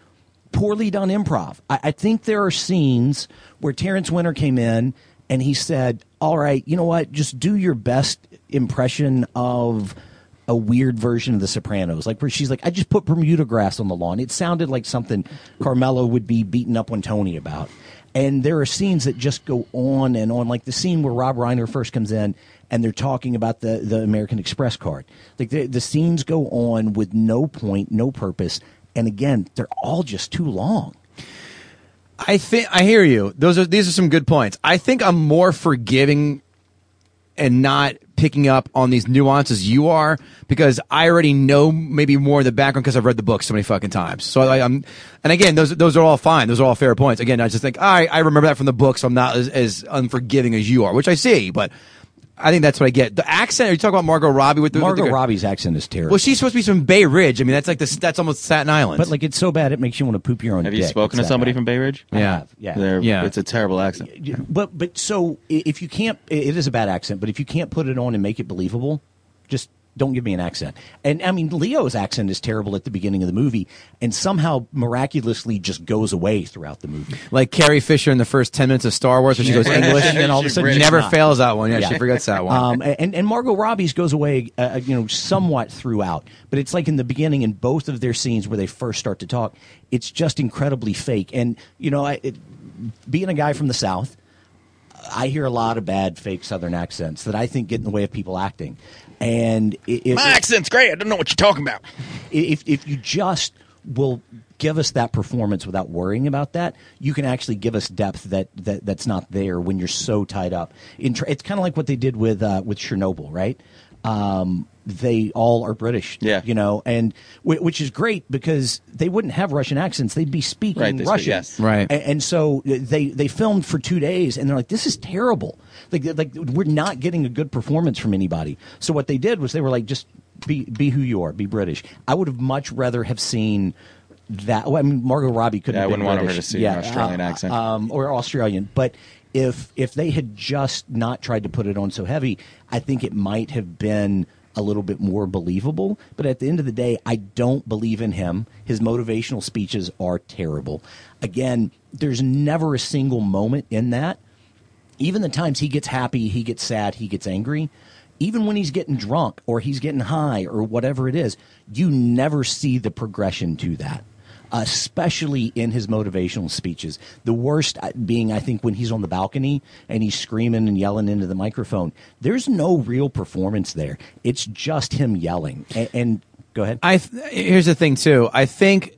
poorly done improv. I, I think there are scenes where Terence Winter came in and he said, "All right, you know what? Just do your best impression of." A weird version of The Sopranos, like where she's like, "I just put Bermuda grass on the lawn." It sounded like something Carmela would be beating up on Tony about. And there are scenes that just go on and on, like the scene where Rob Reiner first comes in and they're talking about the, the American Express card. Like the, the scenes go on with no point, no purpose. And again, they're all just too long. I think I hear you. Those are these are some good points. I think I'm more forgiving and not picking up on these nuances you are because I already know maybe more of the background because I've read the book so many fucking times. So I, I'm, and again, those those are all fine. Those are all fair points. Again, I just think I I remember that from the book, so I'm not as, as unforgiving as you are, which I see, but. I think that's what I get. The accent. Are you talking about Margot Robbie with the with Margot the- Robbie's accent is terrible. Well, she's supposed to be from Bay Ridge. I mean, that's like the that's almost Staten Island. but like it's so bad it makes you want to poop your own Have dick. you spoken to It's that somebody bad. from Bay Ridge? I Yeah. have, yeah. They're, Yeah. It's a terrible accent. But but so if you can't, it is a bad accent. But if you can't put it on and make it believable, just don't give me an accent. And I mean, Leo's accent is terrible at the beginning of the movie, and somehow miraculously just goes away throughout the movie. like Carrie Fisher in the first ten minutes of Star Wars, when she goes English, and then all of a sudden she never not. fails that one. Yeah, Yeah. she forgets that one. Um, and and Margot Robbie's goes away, uh, you know, somewhat throughout, but it's like in the beginning in both of their scenes where they first start to talk, it's just incredibly fake. And you know, I, it, being a guy from the South, I hear a lot of bad fake Southern accents that I think get in the way of people acting. And if, My accent's great. I don't know what you're talking about. if if you just will give us that performance without worrying about that, you can actually give us depth that, that that's not there when you're so tied up. In it's kind of like what they did with uh, with Chernobyl, right? Um, they all are British, Yeah. you know, and whi- which is great because they wouldn't have Russian accents; they'd be speaking Right, they speak- Russian, yes. Right. A- And, so they they filmed for two days, and they're like, "This is terrible. Like like we're not getting a good performance from anybody." So what they did was they were like, "Just be be who you are, be British." I would have much rather have seen that. Well, I mean, Margot Robbie couldn't. Yeah, I have been wouldn't want her to see an Australian uh, accent. um, or Australian, but. If if they had just not tried to put it on so heavy, I think it might have been a little bit more believable. But at the end of the day, I don't believe in him. His motivational speeches are terrible. Again, there's never a single moment in that. Even the times he gets happy, he gets sad, he gets angry, even when he's getting drunk or he's getting high or whatever it is, you never see the progression to that. Especially in his motivational speeches. The worst uh, being, I think, when he's on the balcony and he's screaming and yelling into the microphone. There's no real performance there. It's just him yelling. And, and go ahead. I th- here's the thing too. I think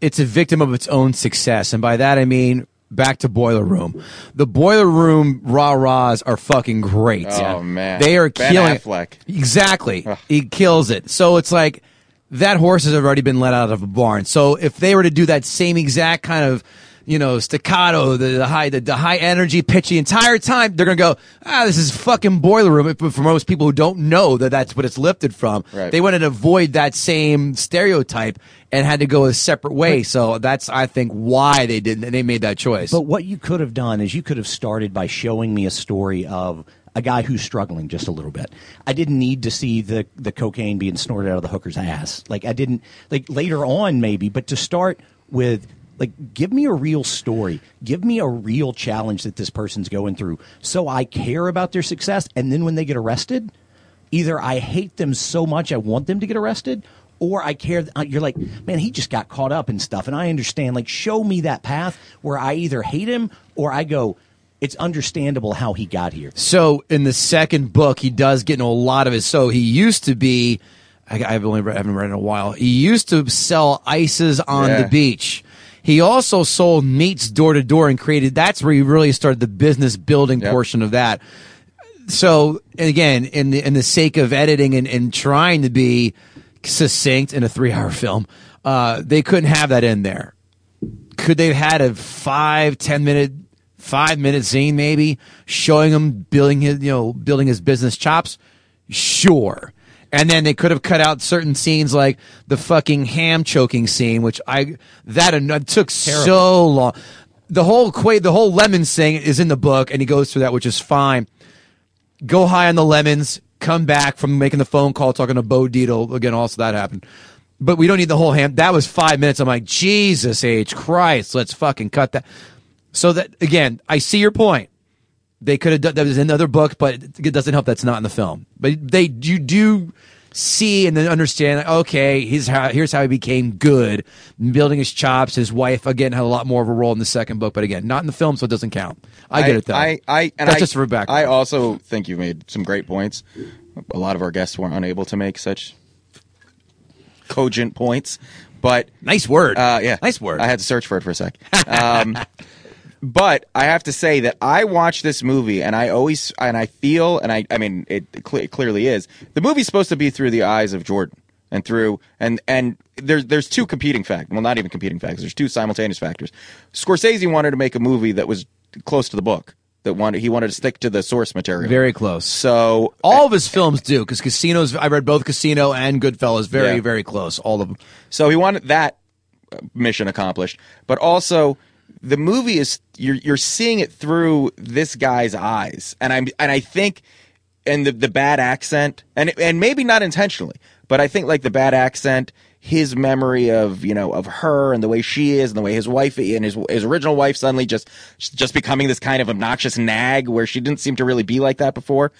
it's a victim of its own success, and by that I mean back to Boiler Room. The Boiler Room rah rahs are fucking great. Oh, man. they are Ben killing Affleck. Exactly, he kills it. So it's like that horse has already been let out of a barn. So if they were to do that same exact kind of you know, staccato, the, the high, the, the high energy pitch the entire time. They're gonna go, ah, this is fucking boiler room. But for most people who don't know that that's what it's lifted from, Right. they wanted to avoid that same stereotype and had to go a separate way. so that's, I think, why they did. They made that choice. But what you could have done is you could have started by showing me a story of a guy who's struggling just a little bit. I didn't need to see the the cocaine being snorted out of the hooker's ass. Like I didn't like later on maybe, but to start with like give me a real story. Give me a real challenge that this person's going through so I care about their success and then when they get arrested, either I hate them so much I want them to get arrested or I care. uh, You're like, man, he just got caught up in stuff, and I understand. Like, show me that path where I either hate him or I go, it's understandable how he got here. So in the second book, he does get in a lot of his. So he used to be. I, I've only read, I haven't read in a while. He used to sell ices on Yeah. the beach. He also sold meats door to door and created. That's where he really started the business building Yep. portion of that. So and again, in the in the sake of editing and, and trying to be succinct in a three hour film, uh, they couldn't have that in there could they have had a five ten minute five minute scene maybe showing him building his you know building his business chops sure and then they could have cut out certain scenes like the fucking ham choking scene which i that took so long the whole Quaid, the whole lemons thing is in the book and he goes through that which is fine go high on the lemons, come back from making the phone call, talking to Bo Dietl. Again, also that happened. But we don't need the whole ham. That was five minutes. I'm like, Jesus H. Christ, let's fucking cut that. So that, again, I see your point. They could have done that was in another book, but it doesn't help that's not in the film. But they, you do see and then understand. Like, okay, here's how here's how he became good, building his chops. His wife again had a lot more of a role in the second book, but again, not in the film, so it doesn't count. I, get it though. I, I, and That's I, just for back. I also think you made some great points. A lot of our guests weren't unable to make such cogent points, but nice word. Uh, yeah, Nice word. I had to search for it for a sec. Um, but I have to say that I watch this movie and I always and I feel and I I mean it, cle it clearly is the movie's supposed to be through the eyes of Jordan and through and and there's there's two competing factors well not even competing factors there's two simultaneous factors. Scorsese wanted to make a movie that was close to the book that wanted he wanted to stick to the source material Very close. So all of his films do because Casinos. I read both Casino and Goodfellas. Very Yeah. very close. All of them. So he wanted that mission accomplished, but also the movie is you're you're seeing it through this guy's eyes, and I'm and I think and the the bad accent, and and maybe not intentionally, but I think like the bad accent. His memory of you know of her and the way she is and the way his wife and his his original wife suddenly just just becoming this kind of obnoxious nag where she didn't seem to really be like that before.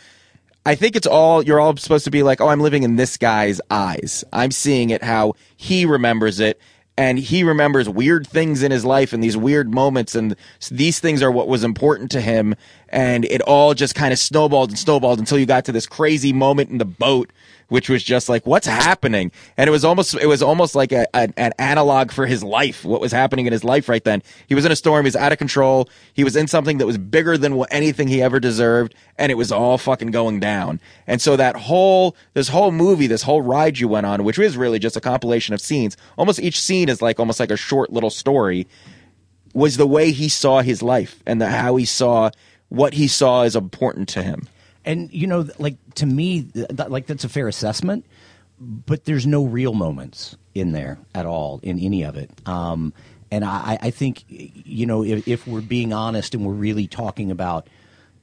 I think it's all you're all supposed to be like, oh, I'm living in this guy's eyes. I'm seeing it how he remembers it, and he remembers weird things in his life and these weird moments, and these things are what was important to him. And it all just kind of snowballed and snowballed until you got to this crazy moment in the boat, which was just like, what's happening? And it was almost it was almost like a, an, an analog for his life, what was happening in his life right then. He was in a storm, he was out of control, he was in something that was bigger than anything he ever deserved, and it was all fucking going down. And so that whole this whole movie, this whole ride you went on, which was really just a compilation of scenes, almost each scene is like almost like a short little story, was the way he saw his life and the how he saw what he saw as important to him. And you know, like to me, th- like that's a fair assessment. But there's no real moments in there at all in any of it. Um, and I, I think, you know, if, if we're being honest and we're really talking about,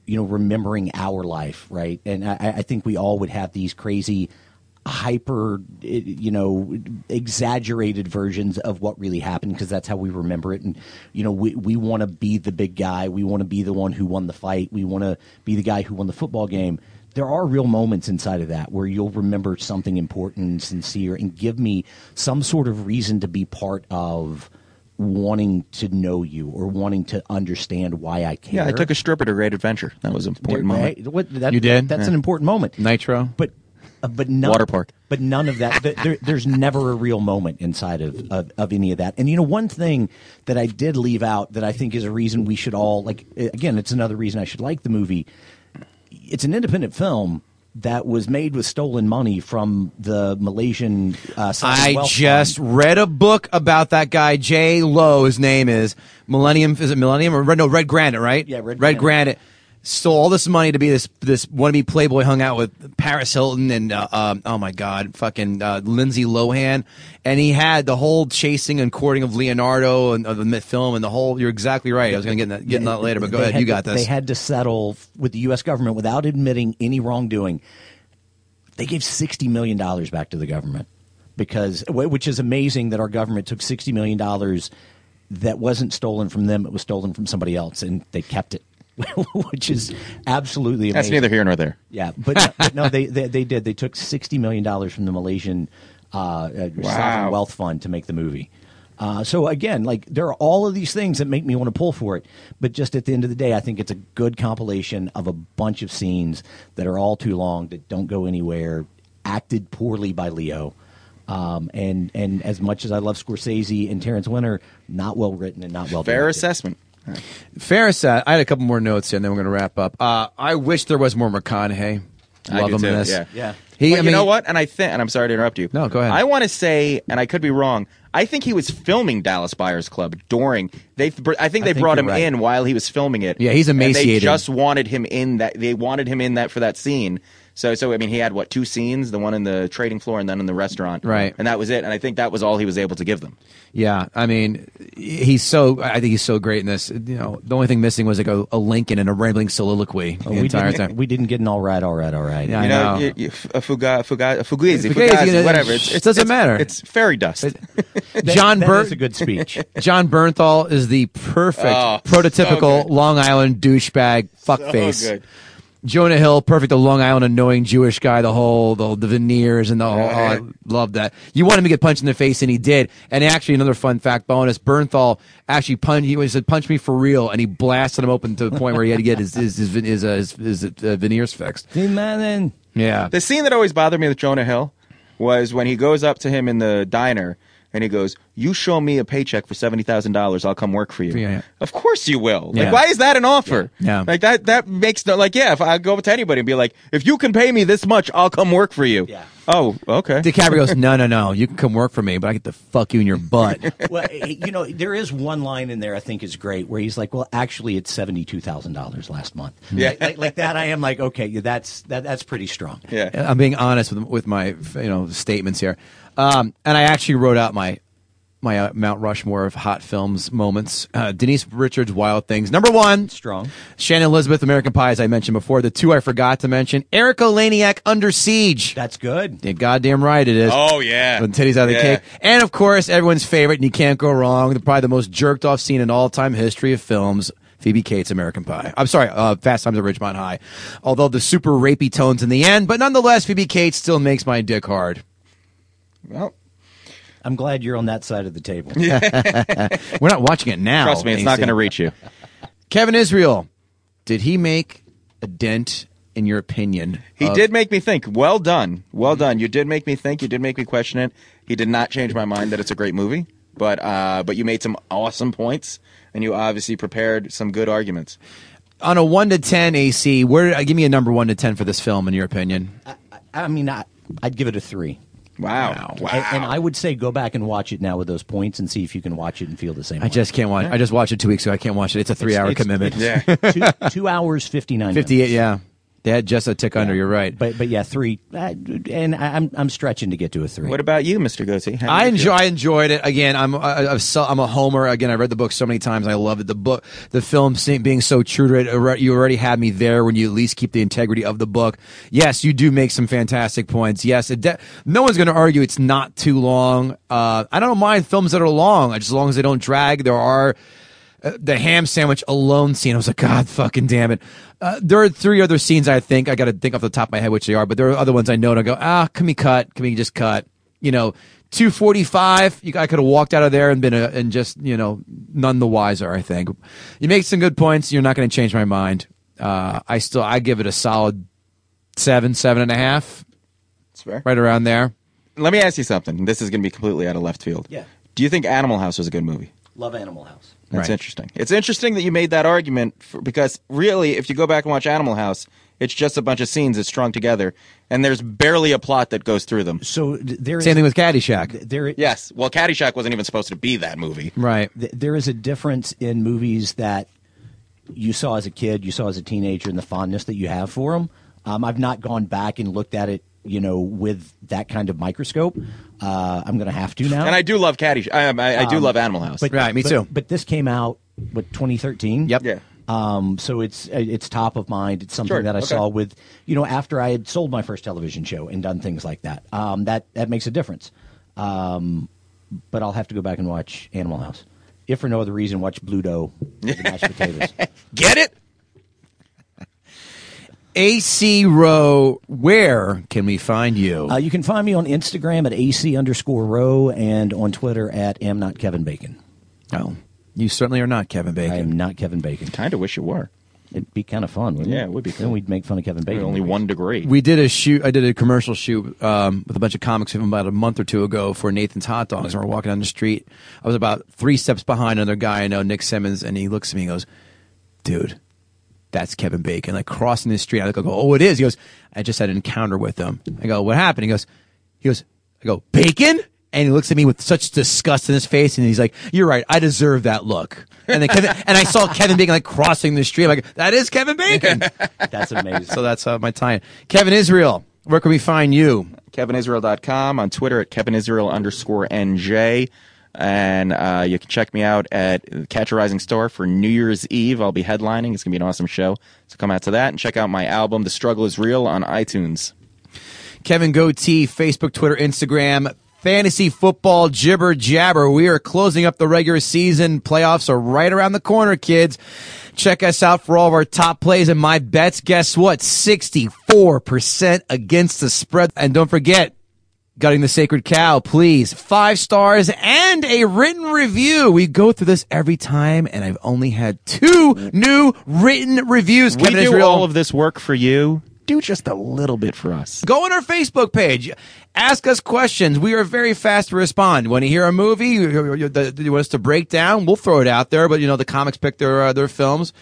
you know, remembering our life, right? And I, I think we all would have these crazy, hyper, you know, exaggerated versions of what really happened because that's how we remember it. And you know, we we want to be the big guy. We want to be the one who won the fight. We want to be the guy who won the football game. There are real moments inside of that where you'll remember something important and sincere, and give me some sort of reason to be part of wanting to know you or wanting to understand why I care. Yeah, I took a stripper to Great Adventure. That was an important moment. Right? What- that- You did? That's Yeah. an important moment. Nitro. But uh, but none, Water park. But none of that. there, there's never a real moment inside of, of of any of that. And you know, one thing that I did leave out that I think is a reason we should all like. Again, it's another reason I should like the movie. It's an independent film that was made with stolen money from the Malaysian. Uh, I just Fund. read a book about that guy, Jho Low. His name is Millennium. Is it Millennium or Red? No, Red Granite, right? Yeah, Red Red Granite. Granite. Stole all this money to be this this wannabe playboy. Hung out with Paris Hilton and uh, um, oh my god, fucking uh, Lindsay Lohan, and he had the whole chasing and courting of Leonardo and of the film and the whole. You're exactly right. I was going to get in that, get in that later, but go ahead. You to- got this. They had to settle with the U.S. government without admitting any wrongdoing. They gave sixty million dollars back to the government because, which is amazing that our government took sixty million dollars that wasn't stolen from them; it was stolen from somebody else, and they kept it, which is absolutely amazing. That's neither here nor there. Yeah, but, but no, they, they they did. They took sixty million dollars from the Malaysian uh, uh, sovereign Wow. wealth fund to make the movie. Uh, so again, like there are all of these things that make me want to pull for it, but just at the end of the day, I think it's a good compilation of a bunch of scenes that are all too long, that don't go anywhere, acted poorly by Leo, um, and and as much as I love Scorsese and Terence Winter, not well written and not well Fair directed. assessment. Ferris, uh, I had a couple more notes here, and then we're going to wrap up. Uh, I wish there was more McConaughey. I Love do him too, in this. Yeah, Yeah. He, But I you know what? And I think, and I'm sorry to interrupt you. No, go ahead. I want to say, and I could be wrong. I think he was filming Dallas Buyers Club during. They, I think they think brought him right. in while he was filming it. Yeah, he's And they just wanted him in that. They wanted him in that for that scene. So, so I mean, he had what two scenes? The one in the trading floor, and then in the restaurant. Right. And that was it. And I think that was all he was able to give them. Yeah, I mean, he's so. I think he's so great in this. You know, the only thing missing was like a, a Lincoln and a rambling soliloquy oh, the entire time. we didn't get an all right, all right, all right. Yeah, I you know, know. You, you, a fuga, fuga, a fugazi, Fugazi, fugazi, you know, whatever. it It's, it's, doesn't it's- matter. It's fairy dust. John that Burt is a good speech. Jon Bernthal is the perfect, Oh, prototypical so. Long Island douchebag so fuckface. good. Jonah Hill, perfect. The Long Island annoying Jewish guy, the whole the, the veneers and the whole. Oh, I love that. You wanted him to get punched in the face, and he did. And actually, another fun fact bonus: Bernthal actually punched. He said, "Punch me for real," and he blasted him open to the point where he had to get his his his, his, uh, his, his, uh, veneers fixed. man. Yeah. The scene that always bothered me with Jonah Hill was when he goes up to him in the diner and he goes, "You show me a paycheck for seventy thousand dollars, I'll come work for you." Yeah, yeah. Of course you will. Like, Yeah. why is that an offer? Yeah. Like that. That makes no. Like, yeah. If I go up to anybody and be like, "If you can pay me this much, I'll come work for you." Yeah. Oh, okay. DiCaprio goes, "No, no, no. You can come work for me, but I get to fuck you in your butt." well, eh, you know, there is one line in there I think is great where he's like, "Well, actually, it's seventy-two thousand dollars last month." Yeah. like, like, like that. I am like, okay, yeah, that's that, that's pretty strong. Yeah. I'm being honest with with my you know statements here, um, and I actually wrote out my my uh, Mount Rushmore of hot films moments. Uh, Denise Richards, Wild Things, number one. Strong. Shannon Elizabeth, American Pie, as I mentioned before. The two I forgot to mention. Erika Eleniak, Under Siege. That's good. You're goddamn right it is. Oh yeah. With titties out of the cake. And of course, everyone's favorite, and you can't go wrong, probably the most jerked off scene in all time history of films. Phoebe Cates, American Pie. I'm sorry, uh, Fast Times at Ridgemont High. Although the super rapey tones in the end, but nonetheless, Phoebe Cates still makes my dick hard. Well, I'm glad you're on that side of the table. We're not watching it now. trust me, it's not AC. going to reach you. Kevin Israel, did he make a dent in your opinion? He of- did make me think. Well done. Well done. You did make me think. You did make me question it. He did not change my mind that it's a great movie, but uh, but you made some awesome points, and you obviously prepared some good arguments. on a one to ten AC. Where uh, give me a number one to ten for this film in your opinion? I mean, I, I'd give it a three. Wow. Wow. And, and I would say go back and watch it now with those points and see if you can watch it and feel the same. I just can't watch. I just watched it two weeks ago. I can't watch it. It's a three hour It's- commitment. it's two, two hours fifty nine. Fifty eight. Yeah, they had just a tick under. You're right. But but yeah, three. Uh, and I- I'm I'm stretching to get to a three. What about you, Mr. Gootee? I enjoy. feel? I enjoyed it. Again, I'm I, I've so- I'm a homer. Again, I read the book so many times. I love it. The book, the film, being so true to it. You already had me there when you at least keep the integrity of the book. Yes, you do make some fantastic points. Yes, it de- no one's going to argue it's not too long. Uh, I don't mind films that are long, as long as they don't drag. There are uh, the ham sandwich alone scene. I was like, God fucking damn it. Uh, there are three other scenes I think I got to think off the top of my head which they are, but there are other ones I know and I go, ah, can we cut? Can we just cut? You know, two forty five. You I could have walked out of there and been a, and just you know none the wiser. I think you make some good points. You're not going to change my mind. Uh, I still I give it a solid seven, seven and a half, That's fair. right around there. Let me ask you something. This is going to be completely out of left field. Yeah. Do you think Animal House was a good movie? Love Animal House. That's Right. interesting. It's interesting that you made that argument for, because really, if you go back and watch Animal House, it's just a bunch of scenes that's strung together, and there's barely a plot that goes through them. So th- there is Same thing with Caddyshack. there Yes. Well, Caddyshack wasn't even supposed to be that movie. Right. th- there is a difference in movies that you saw as a kid, you saw as a teenager, and the fondness that you have for them. Um, I've not gone back and looked at it, you know, with that kind of microscope. Uh, I'm going to have to now. And I do love Caddyshack. I, I, I do Um, love Animal House. But, Right, me but- too. But this came out with 2013. Yep. yeah. Um, so it's it's top of mind. It's something Sure, that I okay. saw with you know after I had sold my first television show and done things like that. Um, that that makes a difference. Um, but I'll have to go back and watch Animal House, if for no other reason, watch Bluto, the mashed potatoes. Get it? AC Roe, where can we find you? Uh, you can find me on Instagram at ac underscore row and on Twitter at am not Kevin Bacon. oh, you certainly are not Kevin Bacon. I Bacon. am not Kevin Bacon. Kind of wish you were. It'd be kind of fun, wouldn't it? Yeah, it would be Then cool. we'd make fun of Kevin Bacon. Only one degree. We did a shoot. I did a commercial shoot um, with a bunch of comics with him about a month or two ago for Nathan's Hot Dogs. And we're walking down the street. I was about three steps behind another guy I know, Nick Simmons, and he looks at me and goes, "Dude, that's Kevin Bacon." Like crossing the street, I look, I go, "Oh, it is." He goes, "I just had an encounter with him." I go, "What happened?" He goes, "He goes, I go, Bacon." And he looks at me with such disgust in his face, and he's like, "You're right. I deserve that look." And then Kevin, and I saw Kevin Bacon like crossing the street. I'm like, "That is Kevin Bacon." That's amazing. So that's uh, my tie. Kevin Israel, where can we find you? KevinIsrael.com, on Twitter at KevinIsrael underscore NJ. And uh, you can check me out at Catch a Rising Star for New Year's Eve. I'll be headlining. It's going to be an awesome show. So come out to that and check out my album, The Struggle is Real, on iTunes. Kevin Gootee, Facebook, Twitter, Instagram. Fantasy football jibber jabber. We are closing up the regular season. Playoffs are right around the corner, kids. Check us out for all of our top plays and my bets. Guess what? 64% against the spread. And don't forget, Gutting the Sacred Cow, please. Five stars and a written review. We go through this every time, and I've only had two new written reviews. We do Israel. all of this work for you. Do just a little bit for us. Go on our Facebook page. Ask us questions. We are very fast to respond. When you hear a movie you, you- you- you want us to break down, we'll throw it out there. But you know, the comics pick their uh, their films.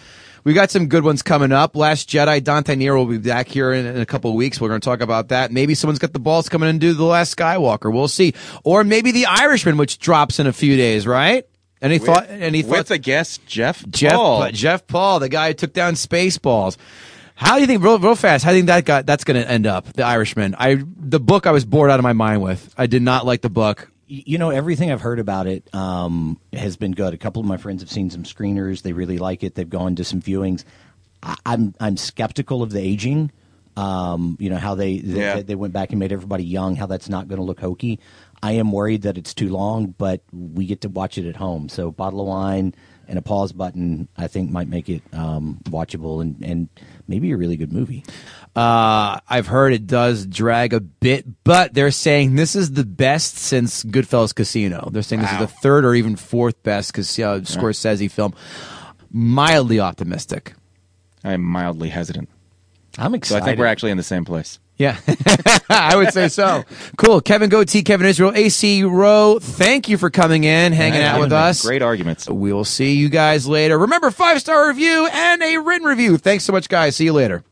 We got some good ones coming up. Last Jedi, Dante Nero will be back here in, in a couple of weeks. We're going to talk about that. Maybe someone's got the balls coming in and do the Last Skywalker. We'll see. Or maybe the Irishman, which drops in a few days. Right? Any thought? Any With thoughts? a guest, Jeff Jeff Paul. Jeff Paul, the guy who took down Spaceballs. How do you think, real, real fast? How do you think that got that's going to end up? The Irishman. I the book I was bored out of my mind with. I did not like the book. You know, everything I've heard about it um, has been good. A couple of my friends have seen some screeners; they really like it. They've gone to some viewings. I, I'm I'm skeptical of the aging. Um, you know how they they, Yeah. they went back and made everybody young. How that's not going to look hokey. I am worried that it's too long, but we get to watch it at home. So, bottle of wine and a pause button, I think, might make it um, watchable and and maybe a really good movie. Uh, I've heard it does drag a bit, but they're saying this is the best since Goodfellas Casino. They're saying this is the third or even fourth best because uh, Scorsese film. Mildly optimistic. I am mildly hesitant. I'm excited. So. I think we're actually in the same place. Yeah, I would say so. Cool. Kevin Gootee, Kevin Israel, AC Roe, thank you for coming in, hanging Yeah, out with us. Great arguments. We will see you guys later. Remember, five star review and a written review. Thanks so much, guys. See you later.